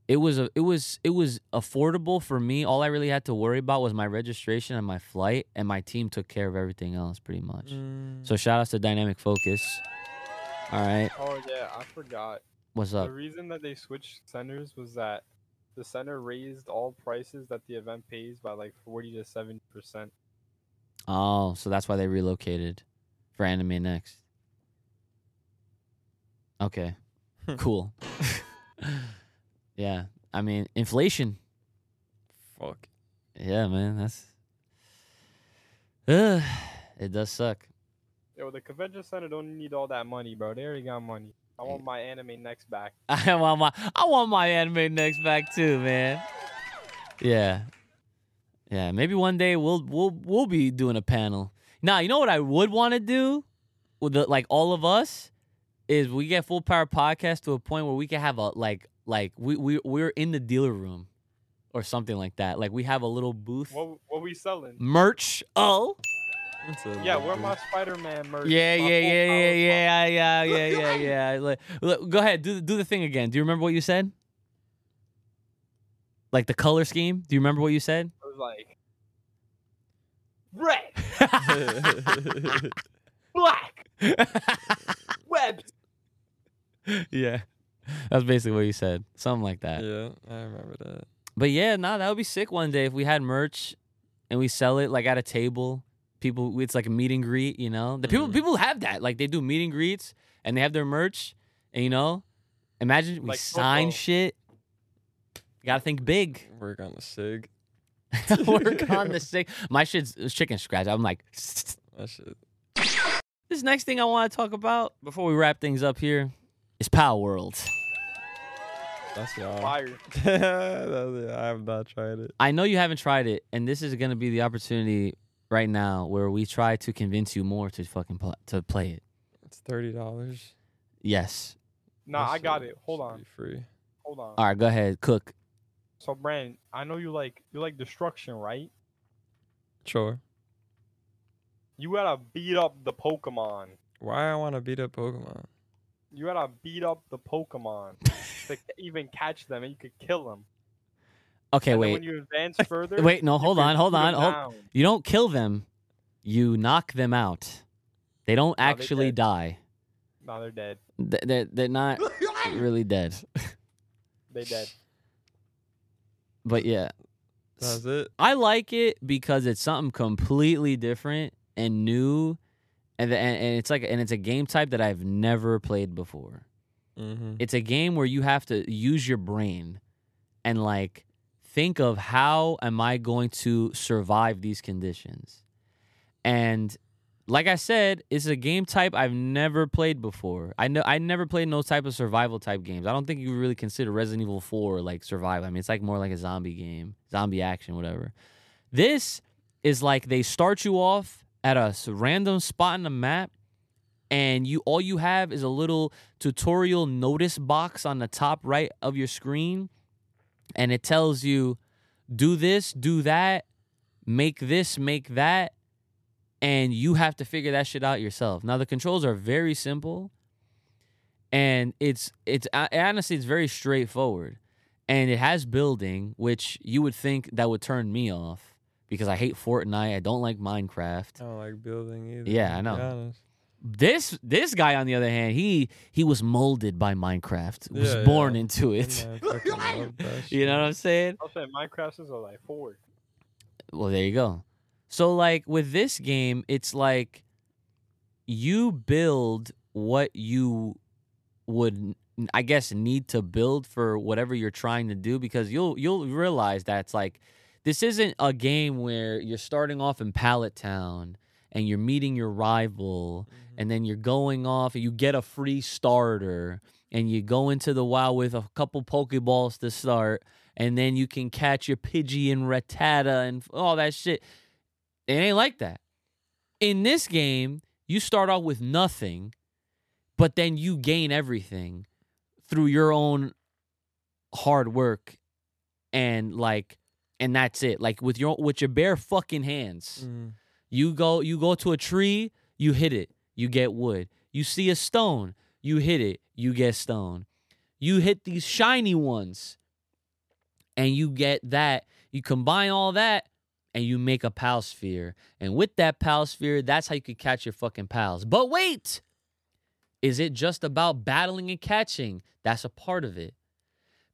[SPEAKER 1] it was a, it was it was affordable for me. All I really had to worry about was my registration and my flight, and my team took care of everything else pretty much.
[SPEAKER 2] Mm.
[SPEAKER 1] So shout outs to Dynamic Focus. All right,
[SPEAKER 3] Oh yeah, I forgot.
[SPEAKER 1] what's up?
[SPEAKER 3] The reason that they switched centers was that the center raised all prices that the event pays by like forty to seventy percent.
[SPEAKER 1] Oh, so that's why they relocated for Anime Next. Okay, (laughs) cool. (laughs) yeah, I mean inflation.
[SPEAKER 2] Fuck.
[SPEAKER 1] Yeah, man, that's. Ugh, (sighs) it does suck.
[SPEAKER 3] Yo, the convention center don't need all that money, bro. They already got money. I want my anime next back. (laughs)
[SPEAKER 1] I want my I want my anime next back too, man. Yeah. Yeah, maybe one day we'll we'll we'll be doing a panel. Now, you know what I would want to do with the like all of us is we get full power podcast to a point where we can have a like like we we we're in the dealer room or something like that. Like we have a little booth
[SPEAKER 3] What what we selling?
[SPEAKER 1] merch. Oh.
[SPEAKER 3] Yeah,
[SPEAKER 2] little
[SPEAKER 3] where my Spider-Man merch?
[SPEAKER 1] Yeah,
[SPEAKER 3] my
[SPEAKER 1] yeah, yeah, yeah, yeah, yeah, yeah, yeah, (laughs) yeah. Like, look, go ahead, do do the thing again. Do you remember what you said? Like the color scheme? Do you remember what you said?
[SPEAKER 3] It was like red, (laughs) black, (laughs) web.
[SPEAKER 1] yeah, (laughs) that's basically what you said. Something like that.
[SPEAKER 2] Yeah, I remember that.
[SPEAKER 1] But yeah, nah, that would be sick one day if we had merch and we sell it like at a table. People, it's like a meet and greet, you know. The people,
[SPEAKER 2] Mhm.
[SPEAKER 1] people have that. Like they do meet and greets and they have their merch, and you know, imagine we
[SPEAKER 3] Like
[SPEAKER 1] sign
[SPEAKER 3] football.
[SPEAKER 1] shit. You gotta think big.
[SPEAKER 2] Work on the sig. (laughs)
[SPEAKER 1] Work (laughs) on the sick. My shit's chicken scratch. I'm like,
[SPEAKER 2] That shit.
[SPEAKER 1] this next thing I want to talk about before we wrap things up here is Palworld.
[SPEAKER 2] That's y'all.
[SPEAKER 3] Fire. (laughs)
[SPEAKER 2] That's it. I have not tried it.
[SPEAKER 1] I know you haven't tried it, and this is gonna be the opportunity right now where we try to convince you more to fucking pl- to play it.
[SPEAKER 2] It's thirty dollars.
[SPEAKER 1] Yes.
[SPEAKER 3] Nah, I got it. Hold on.
[SPEAKER 2] Free.
[SPEAKER 3] Hold on.
[SPEAKER 1] All right, go ahead, cook.
[SPEAKER 3] So, Brandon, I know you like you like destruction, right?
[SPEAKER 2] Sure.
[SPEAKER 3] You gotta beat up the Pokemon.
[SPEAKER 2] Why I want to beat up Pokemon?
[SPEAKER 3] You gotta beat up the Pokemon. (laughs) to even catch them, and you could kill them.
[SPEAKER 1] Okay,
[SPEAKER 3] and
[SPEAKER 1] wait.
[SPEAKER 3] when you advance (laughs) further,
[SPEAKER 1] Wait, no, hold on, hold on, hold.
[SPEAKER 3] down.
[SPEAKER 1] You don't kill them. You knock them out. They don't
[SPEAKER 3] No,
[SPEAKER 1] actually die.
[SPEAKER 3] No, they're dead.
[SPEAKER 1] They're they're not (laughs) really dead.
[SPEAKER 3] They dead.
[SPEAKER 1] But yeah,
[SPEAKER 2] That's it.
[SPEAKER 1] I like it because it's something completely different and new, and the, and, and it's like and it's a game type that I've never played before.
[SPEAKER 2] Mm-hmm.
[SPEAKER 1] It's a game where you have to use your brain and like think of how am I going to survive these conditions. And like I said, it's a game type I've never played before. I know I never played no type of survival type games. I don't think you really consider Resident Evil 4 like survival. I mean, it's like more like a zombie game, zombie action, whatever. This is like they start you off at a random spot in the map and you all you have is a little tutorial notice box on the top right of your screen and it tells you do this, do that, make this, make that and you have to figure that shit out yourself. Now the controls are very simple and it's it's honestly it's very straightforward and it has building which you would think that would turn me off because I hate Fortnite, I don't like Minecraft.
[SPEAKER 2] I don't like building either.
[SPEAKER 1] Yeah, I
[SPEAKER 2] to be
[SPEAKER 1] know. This this guy on the other hand, he he was molded by Minecraft. Was
[SPEAKER 2] Yeah,
[SPEAKER 1] born
[SPEAKER 2] yeah.
[SPEAKER 1] into it.
[SPEAKER 2] I fucking love that (laughs)
[SPEAKER 1] you know what I'm saying?
[SPEAKER 3] I'll say Minecraft is a like four.
[SPEAKER 1] Well, there you go. So like with this game, it's like you build what you would I guess need to build for whatever you're trying to do because you'll you'll realize that it's like this isn't a game where you're starting off in Pallet Town and you're meeting your rival mm-hmm. and then you're going off and you get a free starter and you go into the wild with a couple pokeballs to start and then you can catch your pidgey and Rattata and all that shit. It ain't like that. In this game you start off with nothing but then you gain everything through your own hard work and like and that's it like with your with your bare fucking hands
[SPEAKER 2] Mhm.
[SPEAKER 1] you go you go to a tree, you hit it, you get wood. You see a stone, you hit it, you get stone. You hit these shiny ones and you get that. You combine all that and you make a pal sphere. And with that pal sphere, that's how you could catch your fucking pals. But wait! Is it just about battling and catching? That's a part of it.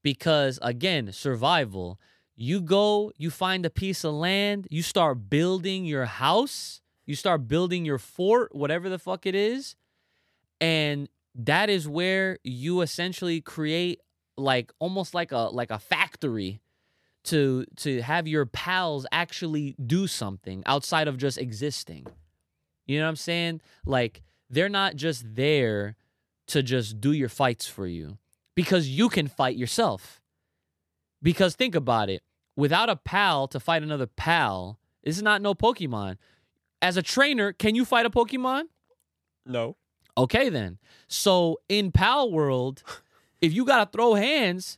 [SPEAKER 1] Because again, survival. You go, you find a piece of land, you start building your house, you start building your fort, whatever the fuck it is. And that is where you essentially create like almost like a like a factory to to have your pals actually do something outside of just existing. You know what I'm saying? Like they're not just there to just do your fights for you because you can fight yourself. Because think about it, without a pal to fight another pal, this is not no Pokemon. As a trainer, can you fight a Pokemon?
[SPEAKER 2] No.
[SPEAKER 1] Okay, then. So in Palworld, (laughs) if you gotta throw hands,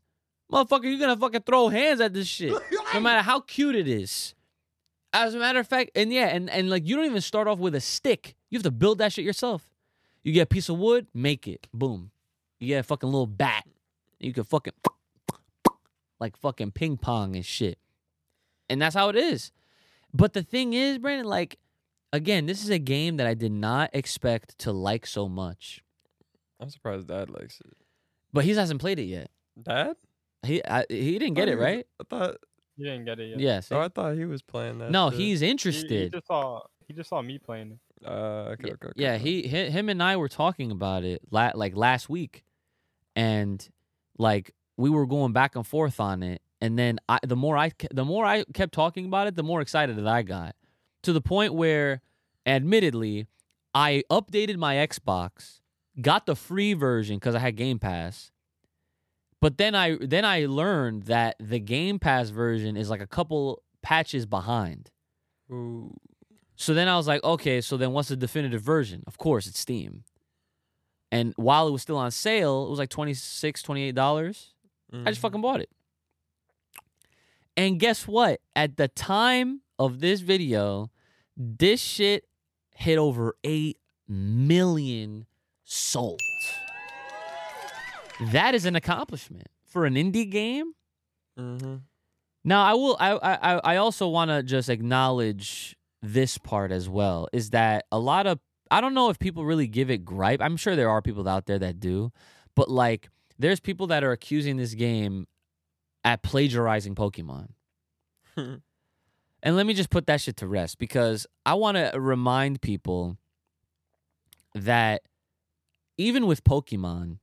[SPEAKER 1] motherfucker, you're gonna fucking throw hands at this shit. No (laughs) matter how cute it is. As a matter of fact, and yeah, and, and like you don't even start off with a stick. You have to build that shit yourself. You get a piece of wood, make it. Boom. You get a fucking little bat. You can fucking like fucking ping pong and shit. And that's how it is. But the thing is, Brandon, like, again, this is a game that I did not expect to like so much.
[SPEAKER 2] I'm surprised Dad likes it.
[SPEAKER 1] But he hasn't played it yet.
[SPEAKER 2] Dad?
[SPEAKER 1] He I, he didn't get
[SPEAKER 2] thought
[SPEAKER 1] it
[SPEAKER 2] he
[SPEAKER 1] right.
[SPEAKER 2] I thought.
[SPEAKER 3] You didn't get it yet.
[SPEAKER 1] Yeah. see?
[SPEAKER 2] Oh, I thought he was playing that.
[SPEAKER 1] no,
[SPEAKER 2] shit.
[SPEAKER 1] he's
[SPEAKER 3] He- He,
[SPEAKER 1] interested.
[SPEAKER 3] just saw. He just saw me playing.
[SPEAKER 2] Uh, okay,
[SPEAKER 1] Yeah,
[SPEAKER 2] okay, okay,
[SPEAKER 1] yeah,
[SPEAKER 2] okay.
[SPEAKER 1] he, hi- him and I were talking about it la- like last week, and like we were going back and forth on it. And then I, the more I, the more I kept talking about it, the more excited that I got, to the point where, admittedly, I updated my Xbox, got the free version because I had Game Pass. But then I then I learned that the Game Pass version is like a couple patches behind.
[SPEAKER 2] Ooh.
[SPEAKER 1] So then I was like, okay, so then what's the definitive version? Of course, it's Steam. And while it was still on sale, it was like $26, $28. I just
[SPEAKER 2] Mhm.
[SPEAKER 1] fucking bought it. And guess what? At the time of this video, this shit hit over 8 million sold. that is an accomplishment for an indie game.
[SPEAKER 2] Mm-hmm.
[SPEAKER 1] Now, I will. I I I also want to just acknowledge this part as well. Is that a lot of I don't know if people really give it gripe. I'm sure there are people out there that do, but like there's people that are accusing this game at plagiarizing Pokemon. (laughs) And let me just put that shit to rest because I want to remind people that even with Pokemon,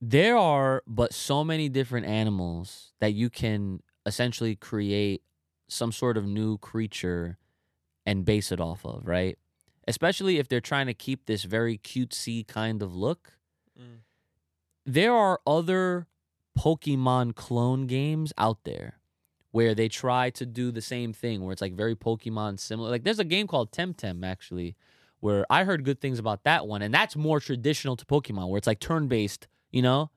[SPEAKER 1] there are but so many different animals that you can essentially create some sort of new creature and base it off of, right? Especially if they're trying to keep this very cutesy kind of look.
[SPEAKER 2] Mm.
[SPEAKER 1] There are other Pokemon clone games out there where they try to do the same thing, where it's like very Pokemon similar. Like there's a game called Temtem actually, where I heard good things about that one, and that's more traditional to Pokemon, where it's like turn based. You know,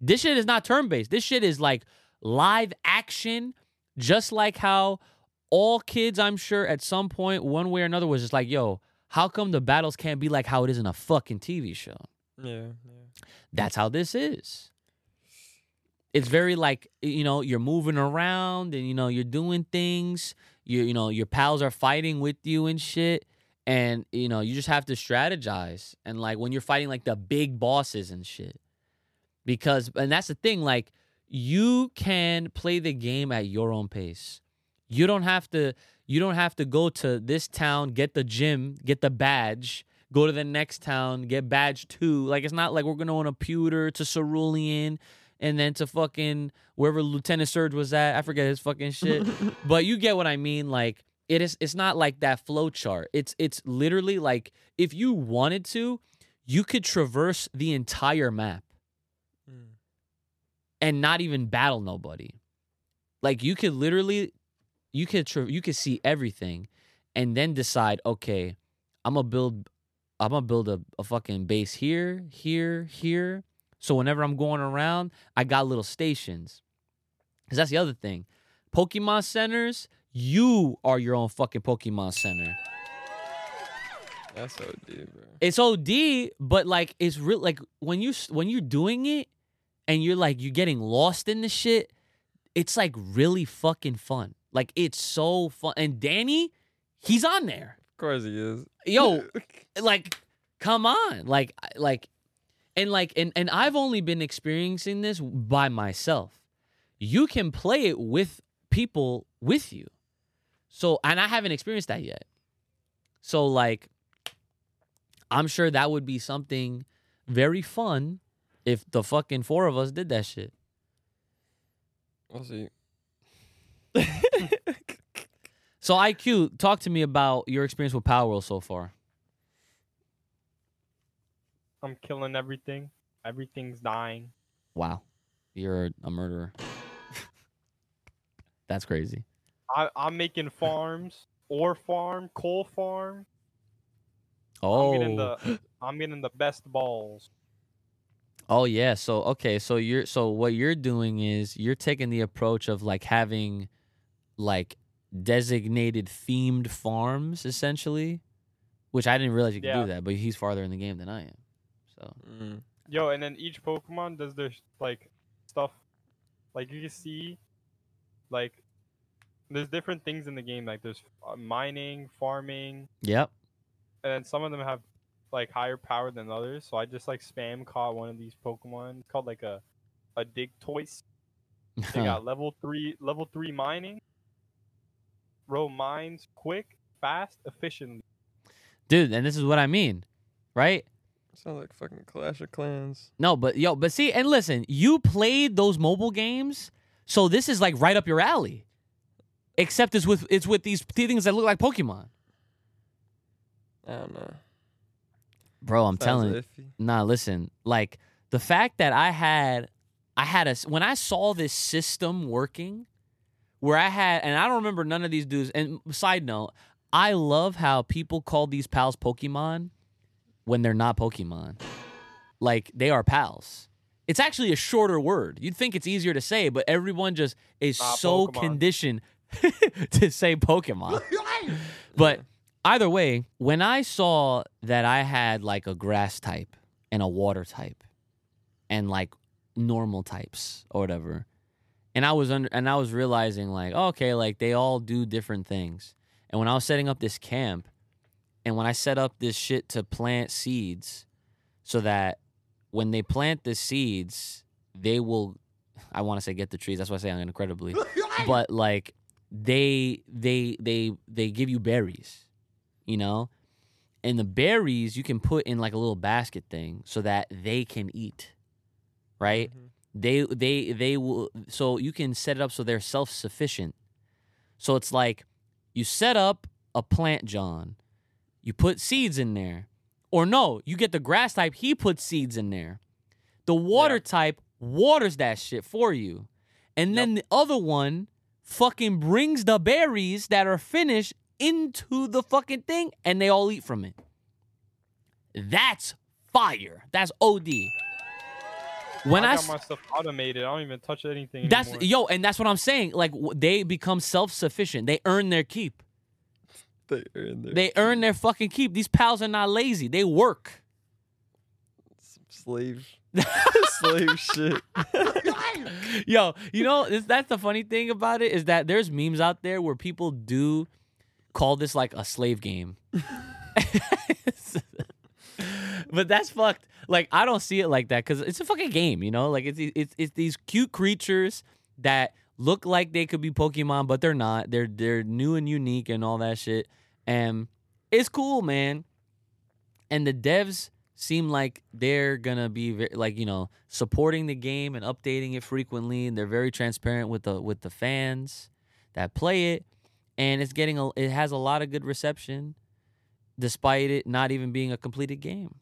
[SPEAKER 1] this shit is not turn based. This shit is like live action, just like how all kids, I'm sure, at some point, one way or another, was just like, yo, how come the battles can't be like how it is in a fucking TV show?
[SPEAKER 2] Yeah, yeah.
[SPEAKER 1] That's how this is. It's very like you know you're moving around and you know you're doing things. You you know your pals are fighting with you and shit, and you know you just have to strategize and like when you're fighting like the big bosses and shit. Because and that's the thing, like you can play the game at your own pace. You don't have to. You don't have to go to this town, get the gym, get the badge, go to the next town, get badge two. Like it's not like we're gonna on a pewter to Cerulean and then to fucking wherever Lieutenant Surge was at. I forget his fucking shit. (laughs) but you get what I mean. Like it is it's not like that flow chart. It's it's literally like if you wanted to, you could traverse the entire map
[SPEAKER 2] Mm.
[SPEAKER 1] and not even battle nobody. Like you could literally, you could tra- you could see everything, and then decide, okay, I'm gonna build, I'm gonna build a, a fucking base here, here, here. So whenever I'm going around, I got little stations. Cause that's the other thing, Pokemon centers. You are your own fucking Pokemon center.
[SPEAKER 2] That's OD, bro.
[SPEAKER 1] It's OD, but like it's real. Like when you when you're doing it, and you're like you're getting lost in the shit. It's like really fucking fun. Like it's so fun. And Danny, he's on there.
[SPEAKER 2] Of course he is.
[SPEAKER 1] Yo, (laughs) like, come on, like, like, and like, and and I've only been experiencing this by myself. You can play it with people with you. So, and I haven't experienced that yet. So, like, I'm sure that would be something very fun if the fucking four of us did that shit.
[SPEAKER 2] we'll see. (laughs)
[SPEAKER 1] So, IQ, talk to me about your experience with Palworld so far.
[SPEAKER 3] I'm killing everything. Everything's dying.
[SPEAKER 1] Wow, you're a murderer. (laughs) That's crazy.
[SPEAKER 3] I, I'm making farms, ore farm, coal farm.
[SPEAKER 1] Oh,
[SPEAKER 3] I'm getting the oh. (gasps) I'm getting the best balls.
[SPEAKER 1] oh yeah. So okay, so you're so what you're doing is you're taking the approach of like having like designated themed farms essentially, which I didn't realize you could
[SPEAKER 3] Yeah.
[SPEAKER 1] do that. But he's farther in the game than I am. So
[SPEAKER 2] Mm.
[SPEAKER 3] Yo, and then each Pokemon does their like stuff. Like you can see, like there's different things in the game. Like there's uh, mining, farming,
[SPEAKER 1] yep.
[SPEAKER 3] and then some of them have like higher power than others. So I just like spam caught one of these Pokemon. It's called like a a Digtoise. They (laughs) got level three level three mining. Row mines quick, fast, efficiently.
[SPEAKER 1] Dude, and this is what I mean, right?
[SPEAKER 2] Sounds like fucking Clash of Clans.
[SPEAKER 1] No, but yo, but see, and listen, you played those mobile games, so this is like right up your alley. Except it's with it's with these things that look like Pokemon.
[SPEAKER 2] I don't know.
[SPEAKER 1] Bro, I'm
[SPEAKER 2] Sounds
[SPEAKER 1] telling you.
[SPEAKER 2] iffy.
[SPEAKER 1] Nah, listen, like the fact that I had I had a when I saw this system working where I had and I don't remember none of these dudes and side note, I love how people call these pals Pokemon when they're not Pokemon. Like they are pals. It's actually a shorter word. You'd think it's easier to say, but everyone just is
[SPEAKER 3] Nah,
[SPEAKER 1] so
[SPEAKER 3] Pokemon.
[SPEAKER 1] conditioned (laughs) to say Pokemon. (laughs) But either way, when I saw that I had like a grass type and a water type, and like normal types or whatever. And I was under and I was realizing like, okay, like they all do different things. And when I was setting up this camp, and when I set up this shit to plant seeds, so that when they plant the seeds, they will I want to say get the trees. That's why I say I'm incredibly. (laughs) but like they they they they give you berries, you know? And the berries you can put in like a little basket thing so that they can eat. Right?
[SPEAKER 2] Mhm.
[SPEAKER 1] They they they will so you can set it up so they're self-sufficient. So it's like you set up a plant John. You put seeds in there. Or no, you get the grass type, he puts seeds in there. The water
[SPEAKER 3] Yeah.
[SPEAKER 1] type waters that shit for you. And then the other one fucking brings the berries that are finished into the fucking thing and they all eat from it. That's fire. That's OD. When I
[SPEAKER 3] got my stuff automated. I don't even touch anything
[SPEAKER 1] that's
[SPEAKER 3] anymore.
[SPEAKER 1] yo, and that's what I'm saying. Like they become self-sufficient. They earn their keep.
[SPEAKER 2] They earn their
[SPEAKER 1] They earn their fucking keep. These pals are not lazy. They work.
[SPEAKER 2] slave (laughs) slave shit. (laughs)
[SPEAKER 1] Yo, you know, that's the funny thing about it is that there's memes out there where people do call this like a slave game. (laughs) (laughs) but that's fucked. Like I don't see it like that because it's a fucking game, you know. Like it's it's it's these cute creatures that look like they could be Pokemon, but they're not. They're they're new and unique and all that shit, and it's cool, man. And the devs seem like they're gonna be like you know supporting the game and updating it frequently, and they're very transparent with the with the fans that play it, and it's getting a it has a lot of good reception, despite it not even being a completed game.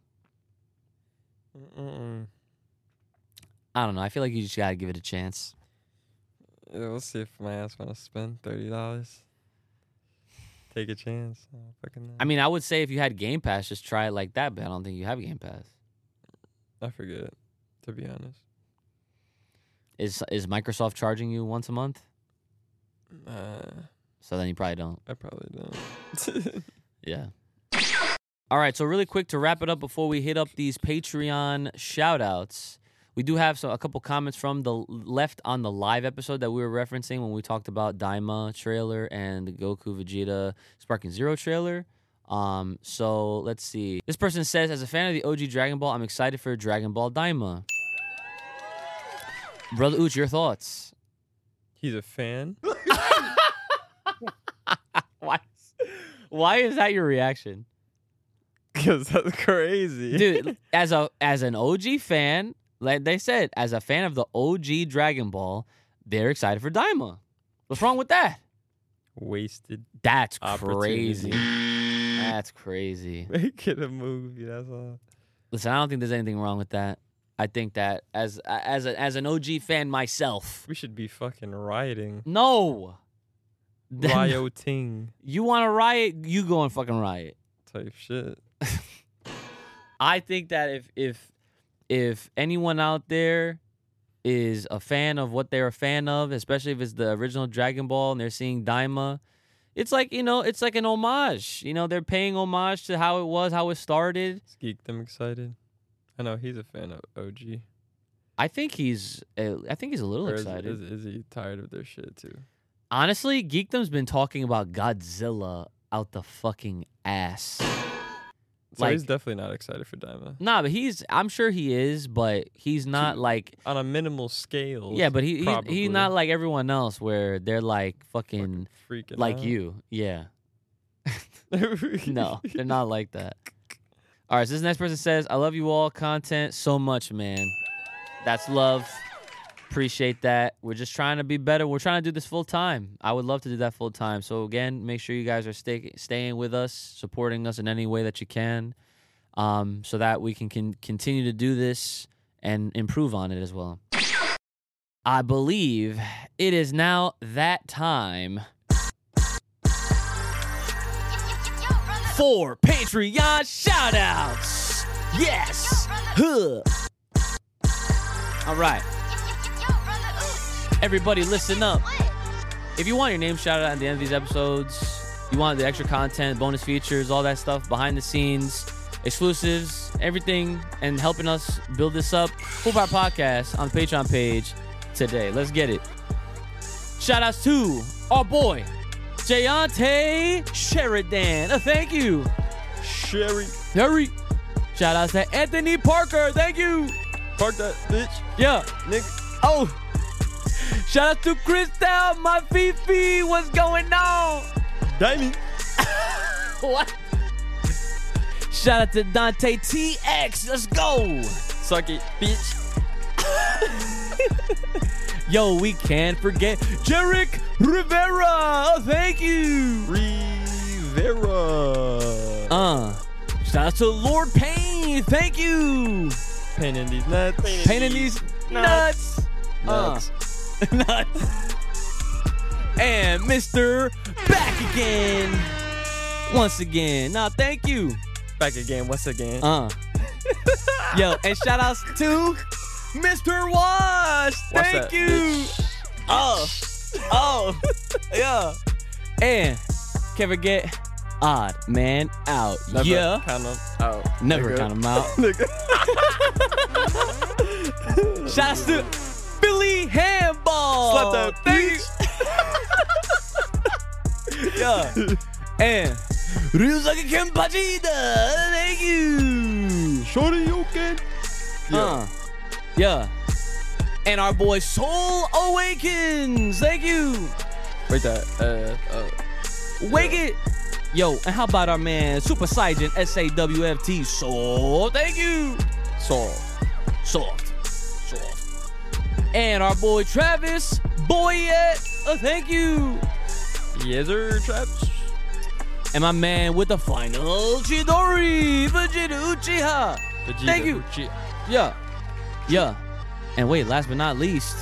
[SPEAKER 2] Mm-mm.
[SPEAKER 1] I don't know. I feel like you just gotta give it a chance.
[SPEAKER 2] Yeah, we'll see if my ass want to spend thirty dollars. Take a chance. I fucking know.
[SPEAKER 1] I mean, I would say if you had Game Pass, just try it like that. But I don't think you have Game Pass.
[SPEAKER 2] I forget. To be honest,
[SPEAKER 1] Is is Microsoft charging you once a month?
[SPEAKER 2] uh,
[SPEAKER 1] So then you probably don't.
[SPEAKER 2] I probably don't. (laughs)
[SPEAKER 1] Yeah. All right, so really quick to wrap it up before we hit up these Patreon shout outs. We do have some, a couple comments from the left on the live episode that we were referencing when we talked about Daima trailer and the Goku Vegeta Sparking Zero trailer. Um, so let's see. This person says, as a fan of the OG Dragon Ball, I'm excited for Dragon Ball Daima. Brother Uch, your thoughts?
[SPEAKER 2] He's a fan. (laughs) (laughs)
[SPEAKER 1] Why? Why is that your reaction? (laughs)
[SPEAKER 2] Cause that's crazy,
[SPEAKER 1] dude (laughs) as a as an og fan like they said as a fan of the og dragon ball they're excited for daima what's wrong with that
[SPEAKER 2] Wasted.
[SPEAKER 1] that's crazy (laughs) that's crazy
[SPEAKER 2] Make it a movie. That's all.
[SPEAKER 1] listen i don't think there's anything wrong with that i think that as as a, as an og fan myself
[SPEAKER 2] We should be fucking rioting.
[SPEAKER 1] no
[SPEAKER 2] Rioting
[SPEAKER 1] you want to riot you go and fucking riot
[SPEAKER 2] type shit.
[SPEAKER 1] I think that if if if anyone out there is a fan of what they're a fan of, especially if it's the original Dragon Ball and they're seeing Daima, it's like you know, it's like an homage. You know, they're paying homage to how it was, how it started.
[SPEAKER 2] Let's geek them excited. I know he's a fan of OG.
[SPEAKER 1] I think he's, uh, I think he's a little
[SPEAKER 2] is,
[SPEAKER 1] excited.
[SPEAKER 2] is, is he tired of their shit too?
[SPEAKER 1] Honestly, Geekdom's been talking about Godzilla out the fucking ass.
[SPEAKER 2] So he's definitely not excited for Daima.
[SPEAKER 1] Nah, but he's, I'm sure he is, but he's not like
[SPEAKER 2] On a minimal scale.
[SPEAKER 1] Yeah, but he, he he's not like everyone else where they're like fucking
[SPEAKER 2] freaking
[SPEAKER 1] like
[SPEAKER 2] out.
[SPEAKER 1] you. Yeah. (laughs) No, they're not like that. All right, so this next person says, "I love you all content so much, man. That's love. Appreciate that. We're just trying to be better. We're trying to do this full time. I would love to do that full time. So again, make sure you guys are stay, staying with us, supporting us in any way that you can, um, so that we can, can continue to do this and improve on it as well. I believe it is now that time for Patreon shoutouts. Yes. Huh. All right. Everybody, listen up. If you want your name shouted out at the end of these episodes, you want the extra content, bonus features, all that stuff behind the scenes, exclusives, everything, and helping us build this up. Full Power Podcast on the Patreon page today. Let's get it. Shout outs to our boy, Jayante Sheridan. A thank you.
[SPEAKER 2] Sherry,
[SPEAKER 1] Sherry. Shout outs to Anthony Parker. Thank you.
[SPEAKER 2] park that bitch,
[SPEAKER 1] Yeah.
[SPEAKER 2] nigga.
[SPEAKER 1] Oh. Shout out to Crystal, my Fifi. What's going on?
[SPEAKER 2] Diamond. (laughs)
[SPEAKER 1] What? Shout out to Dante TX. Let's go.
[SPEAKER 2] Suck it, bitch. (laughs)
[SPEAKER 1] Yo, we can't forget Jarek Rivera. Oh, thank you.
[SPEAKER 2] Rivera.
[SPEAKER 1] Uh. Shout out to Lord Payne. Thank you.
[SPEAKER 2] Pain in these nuts.
[SPEAKER 1] Pain in these nuts.
[SPEAKER 2] Nuts.
[SPEAKER 1] Uh, nuts. (laughs) And Mr. Back again. Once again. Now, thank you.
[SPEAKER 2] Back again, once again.
[SPEAKER 1] Uh. (laughs) Yo, and shout outs to Mr. Wash. Thank you.
[SPEAKER 2] bitch?
[SPEAKER 1] Oh. Oh. (laughs) yeah. And can't forget Odd Man Out. Yeah.
[SPEAKER 2] Never
[SPEAKER 1] yeah.
[SPEAKER 2] Count 'em out.
[SPEAKER 1] Never
[SPEAKER 2] nigga.
[SPEAKER 1] count him out. Shout outs to Billy Handball.
[SPEAKER 2] Slap that
[SPEAKER 1] you. (laughs) yeah. And Ryuzaki Kenpachida. Thank you.
[SPEAKER 2] Shorty, you can.
[SPEAKER 1] Uh, yeah. And our boy Soul Awakens. Thank you.
[SPEAKER 2] Wait that. Uh, uh,
[SPEAKER 1] Wake it. Yo, and how about our man Super Saiyan SAWFT Soul? Thank you. Soft. Soft. And our boy Travis Boyette. Uh, thank you.
[SPEAKER 2] Yes, sir, traps.
[SPEAKER 1] And my man with the final Chidori Vegeta Uchiha.
[SPEAKER 2] Vegeta,
[SPEAKER 1] Thank you.
[SPEAKER 2] Uchi-
[SPEAKER 1] Yeah. Yeah. And wait, last but not least,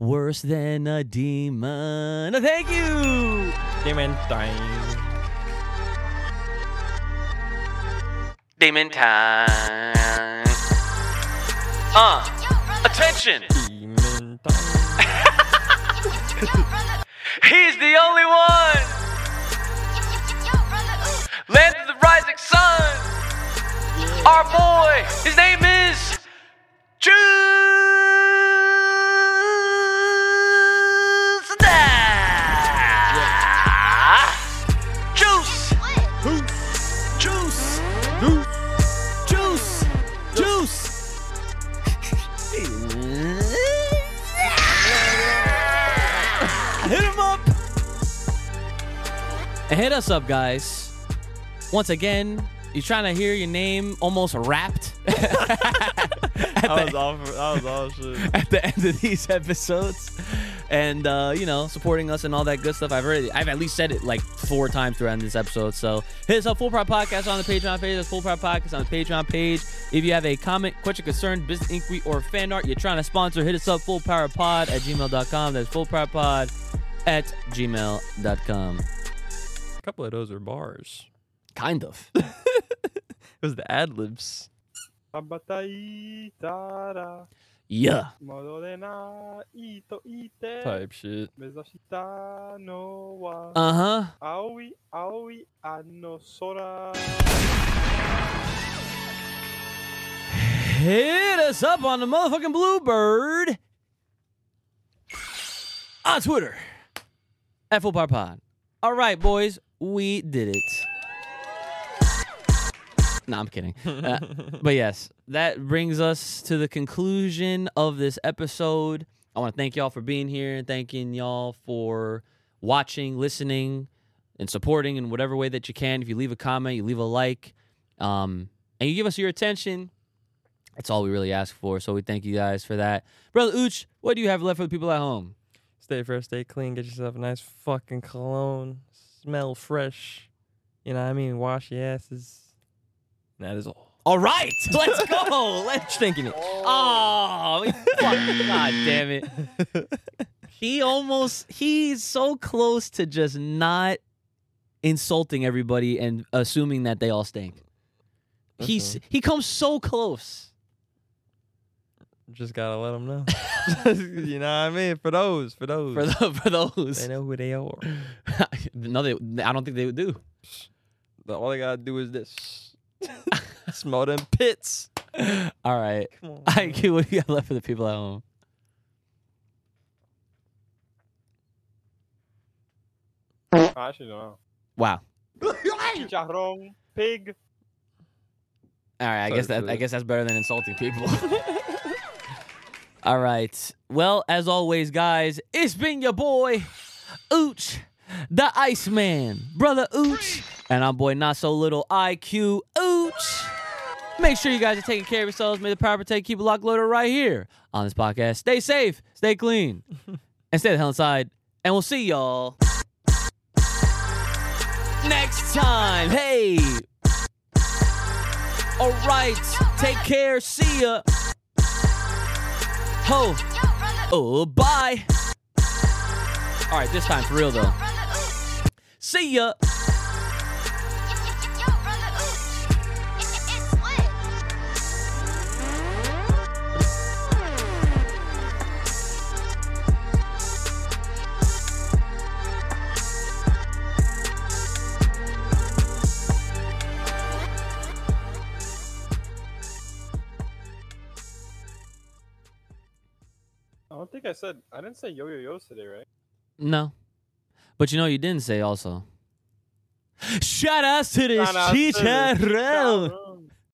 [SPEAKER 1] worse than a demon. Thank you.
[SPEAKER 2] Demon time.
[SPEAKER 1] Demon time. Uh, attention. (laughs) He's the only one. Land of the rising sun. Our boy, his name is Juice. Hit us up, guys. Once again, you're trying to hear your name almost rapped (laughs)
[SPEAKER 2] I was off. I was off shit. (laughs)
[SPEAKER 1] at the end of these episodes, and uh, you know, supporting us and all that good stuff. I've already, I've at least said it like four times throughout this episode. So hit us up, Full Power Podcast on the Patreon page. That's Full Power Podcast on the Patreon page. If you have a comment, question, concern, business inquiry, or fan art you're trying to sponsor, hit us up, Full Power Pod at gmail.com. That's Full Power Pod at gmail.com.
[SPEAKER 2] A couple of those are bars.
[SPEAKER 1] Kind of. (laughs)
[SPEAKER 2] It was the ad libs.
[SPEAKER 1] Yeah.
[SPEAKER 3] modo de na, ito ite,
[SPEAKER 2] Type shit.
[SPEAKER 3] bezashita no
[SPEAKER 1] Uh huh.
[SPEAKER 3] aoi aoi ano.
[SPEAKER 1] Hit us up on the motherfucking Bluebird on Twitter at Full Power Pod. All right, boys, we did it. No, I'm kidding. Uh, (laughs) but yes, that brings us to the conclusion of this episode. I want to thank y'all for being here and thanking y'all for watching, listening, and supporting in whatever way that you can. If you leave a comment, you leave a like, um, and you give us your attention, that's all we really ask for. So we thank you guys for that. Brother Ooch, what do you have left for the people at home?
[SPEAKER 2] Stay fresh, stay clean, get yourself a nice fucking cologne. Smell fresh. You know what I mean? Wash your asses. And that is all.
[SPEAKER 1] All right, (laughs) let's go. Let's
[SPEAKER 2] Stinking it.
[SPEAKER 1] Oh, oh (laughs) fuck, god damn it. (laughs) He almost he's so close to just not insulting everybody and assuming that they all stink. He's,
[SPEAKER 2] uh-huh.
[SPEAKER 1] he comes so close.
[SPEAKER 2] Just gotta let them know. (laughs) (laughs) you know what I mean? For those, for those.
[SPEAKER 1] For the, for those.
[SPEAKER 2] they know who they are. (laughs)
[SPEAKER 1] no, they I don't think they would do.
[SPEAKER 2] The- All they gotta do is this. Smell them pits.
[SPEAKER 1] All right.
[SPEAKER 2] Come on.
[SPEAKER 1] IQ, what do you got left for the people at home?
[SPEAKER 3] I actually don't know.
[SPEAKER 1] Wow.
[SPEAKER 3] Chicharrón, pig.
[SPEAKER 1] All right, I
[SPEAKER 2] Sorry
[SPEAKER 1] guess that I guess that's better than insulting people. All right. Well, as always, guys, it's been your boy, Ooch, the Iceman, brother Ooch, and I'm boy not so little IQ Ooch. Make sure you guys are taking care of yourselves. May the power protect, keep it lock loaded right here on this podcast. Stay safe, stay clean, (laughs) and stay the hell inside. And we'll see y'all next time. Hey. All right. Take care. See ya. Ho. Oh, bye. All right. This time for real though. See ya.
[SPEAKER 3] Think I said. I didn't say yo yo yo's today, right?
[SPEAKER 1] No. But you know you didn't say also. Shout outs to this
[SPEAKER 3] Shout out to the
[SPEAKER 1] chicharrón.
[SPEAKER 3] chicharrón.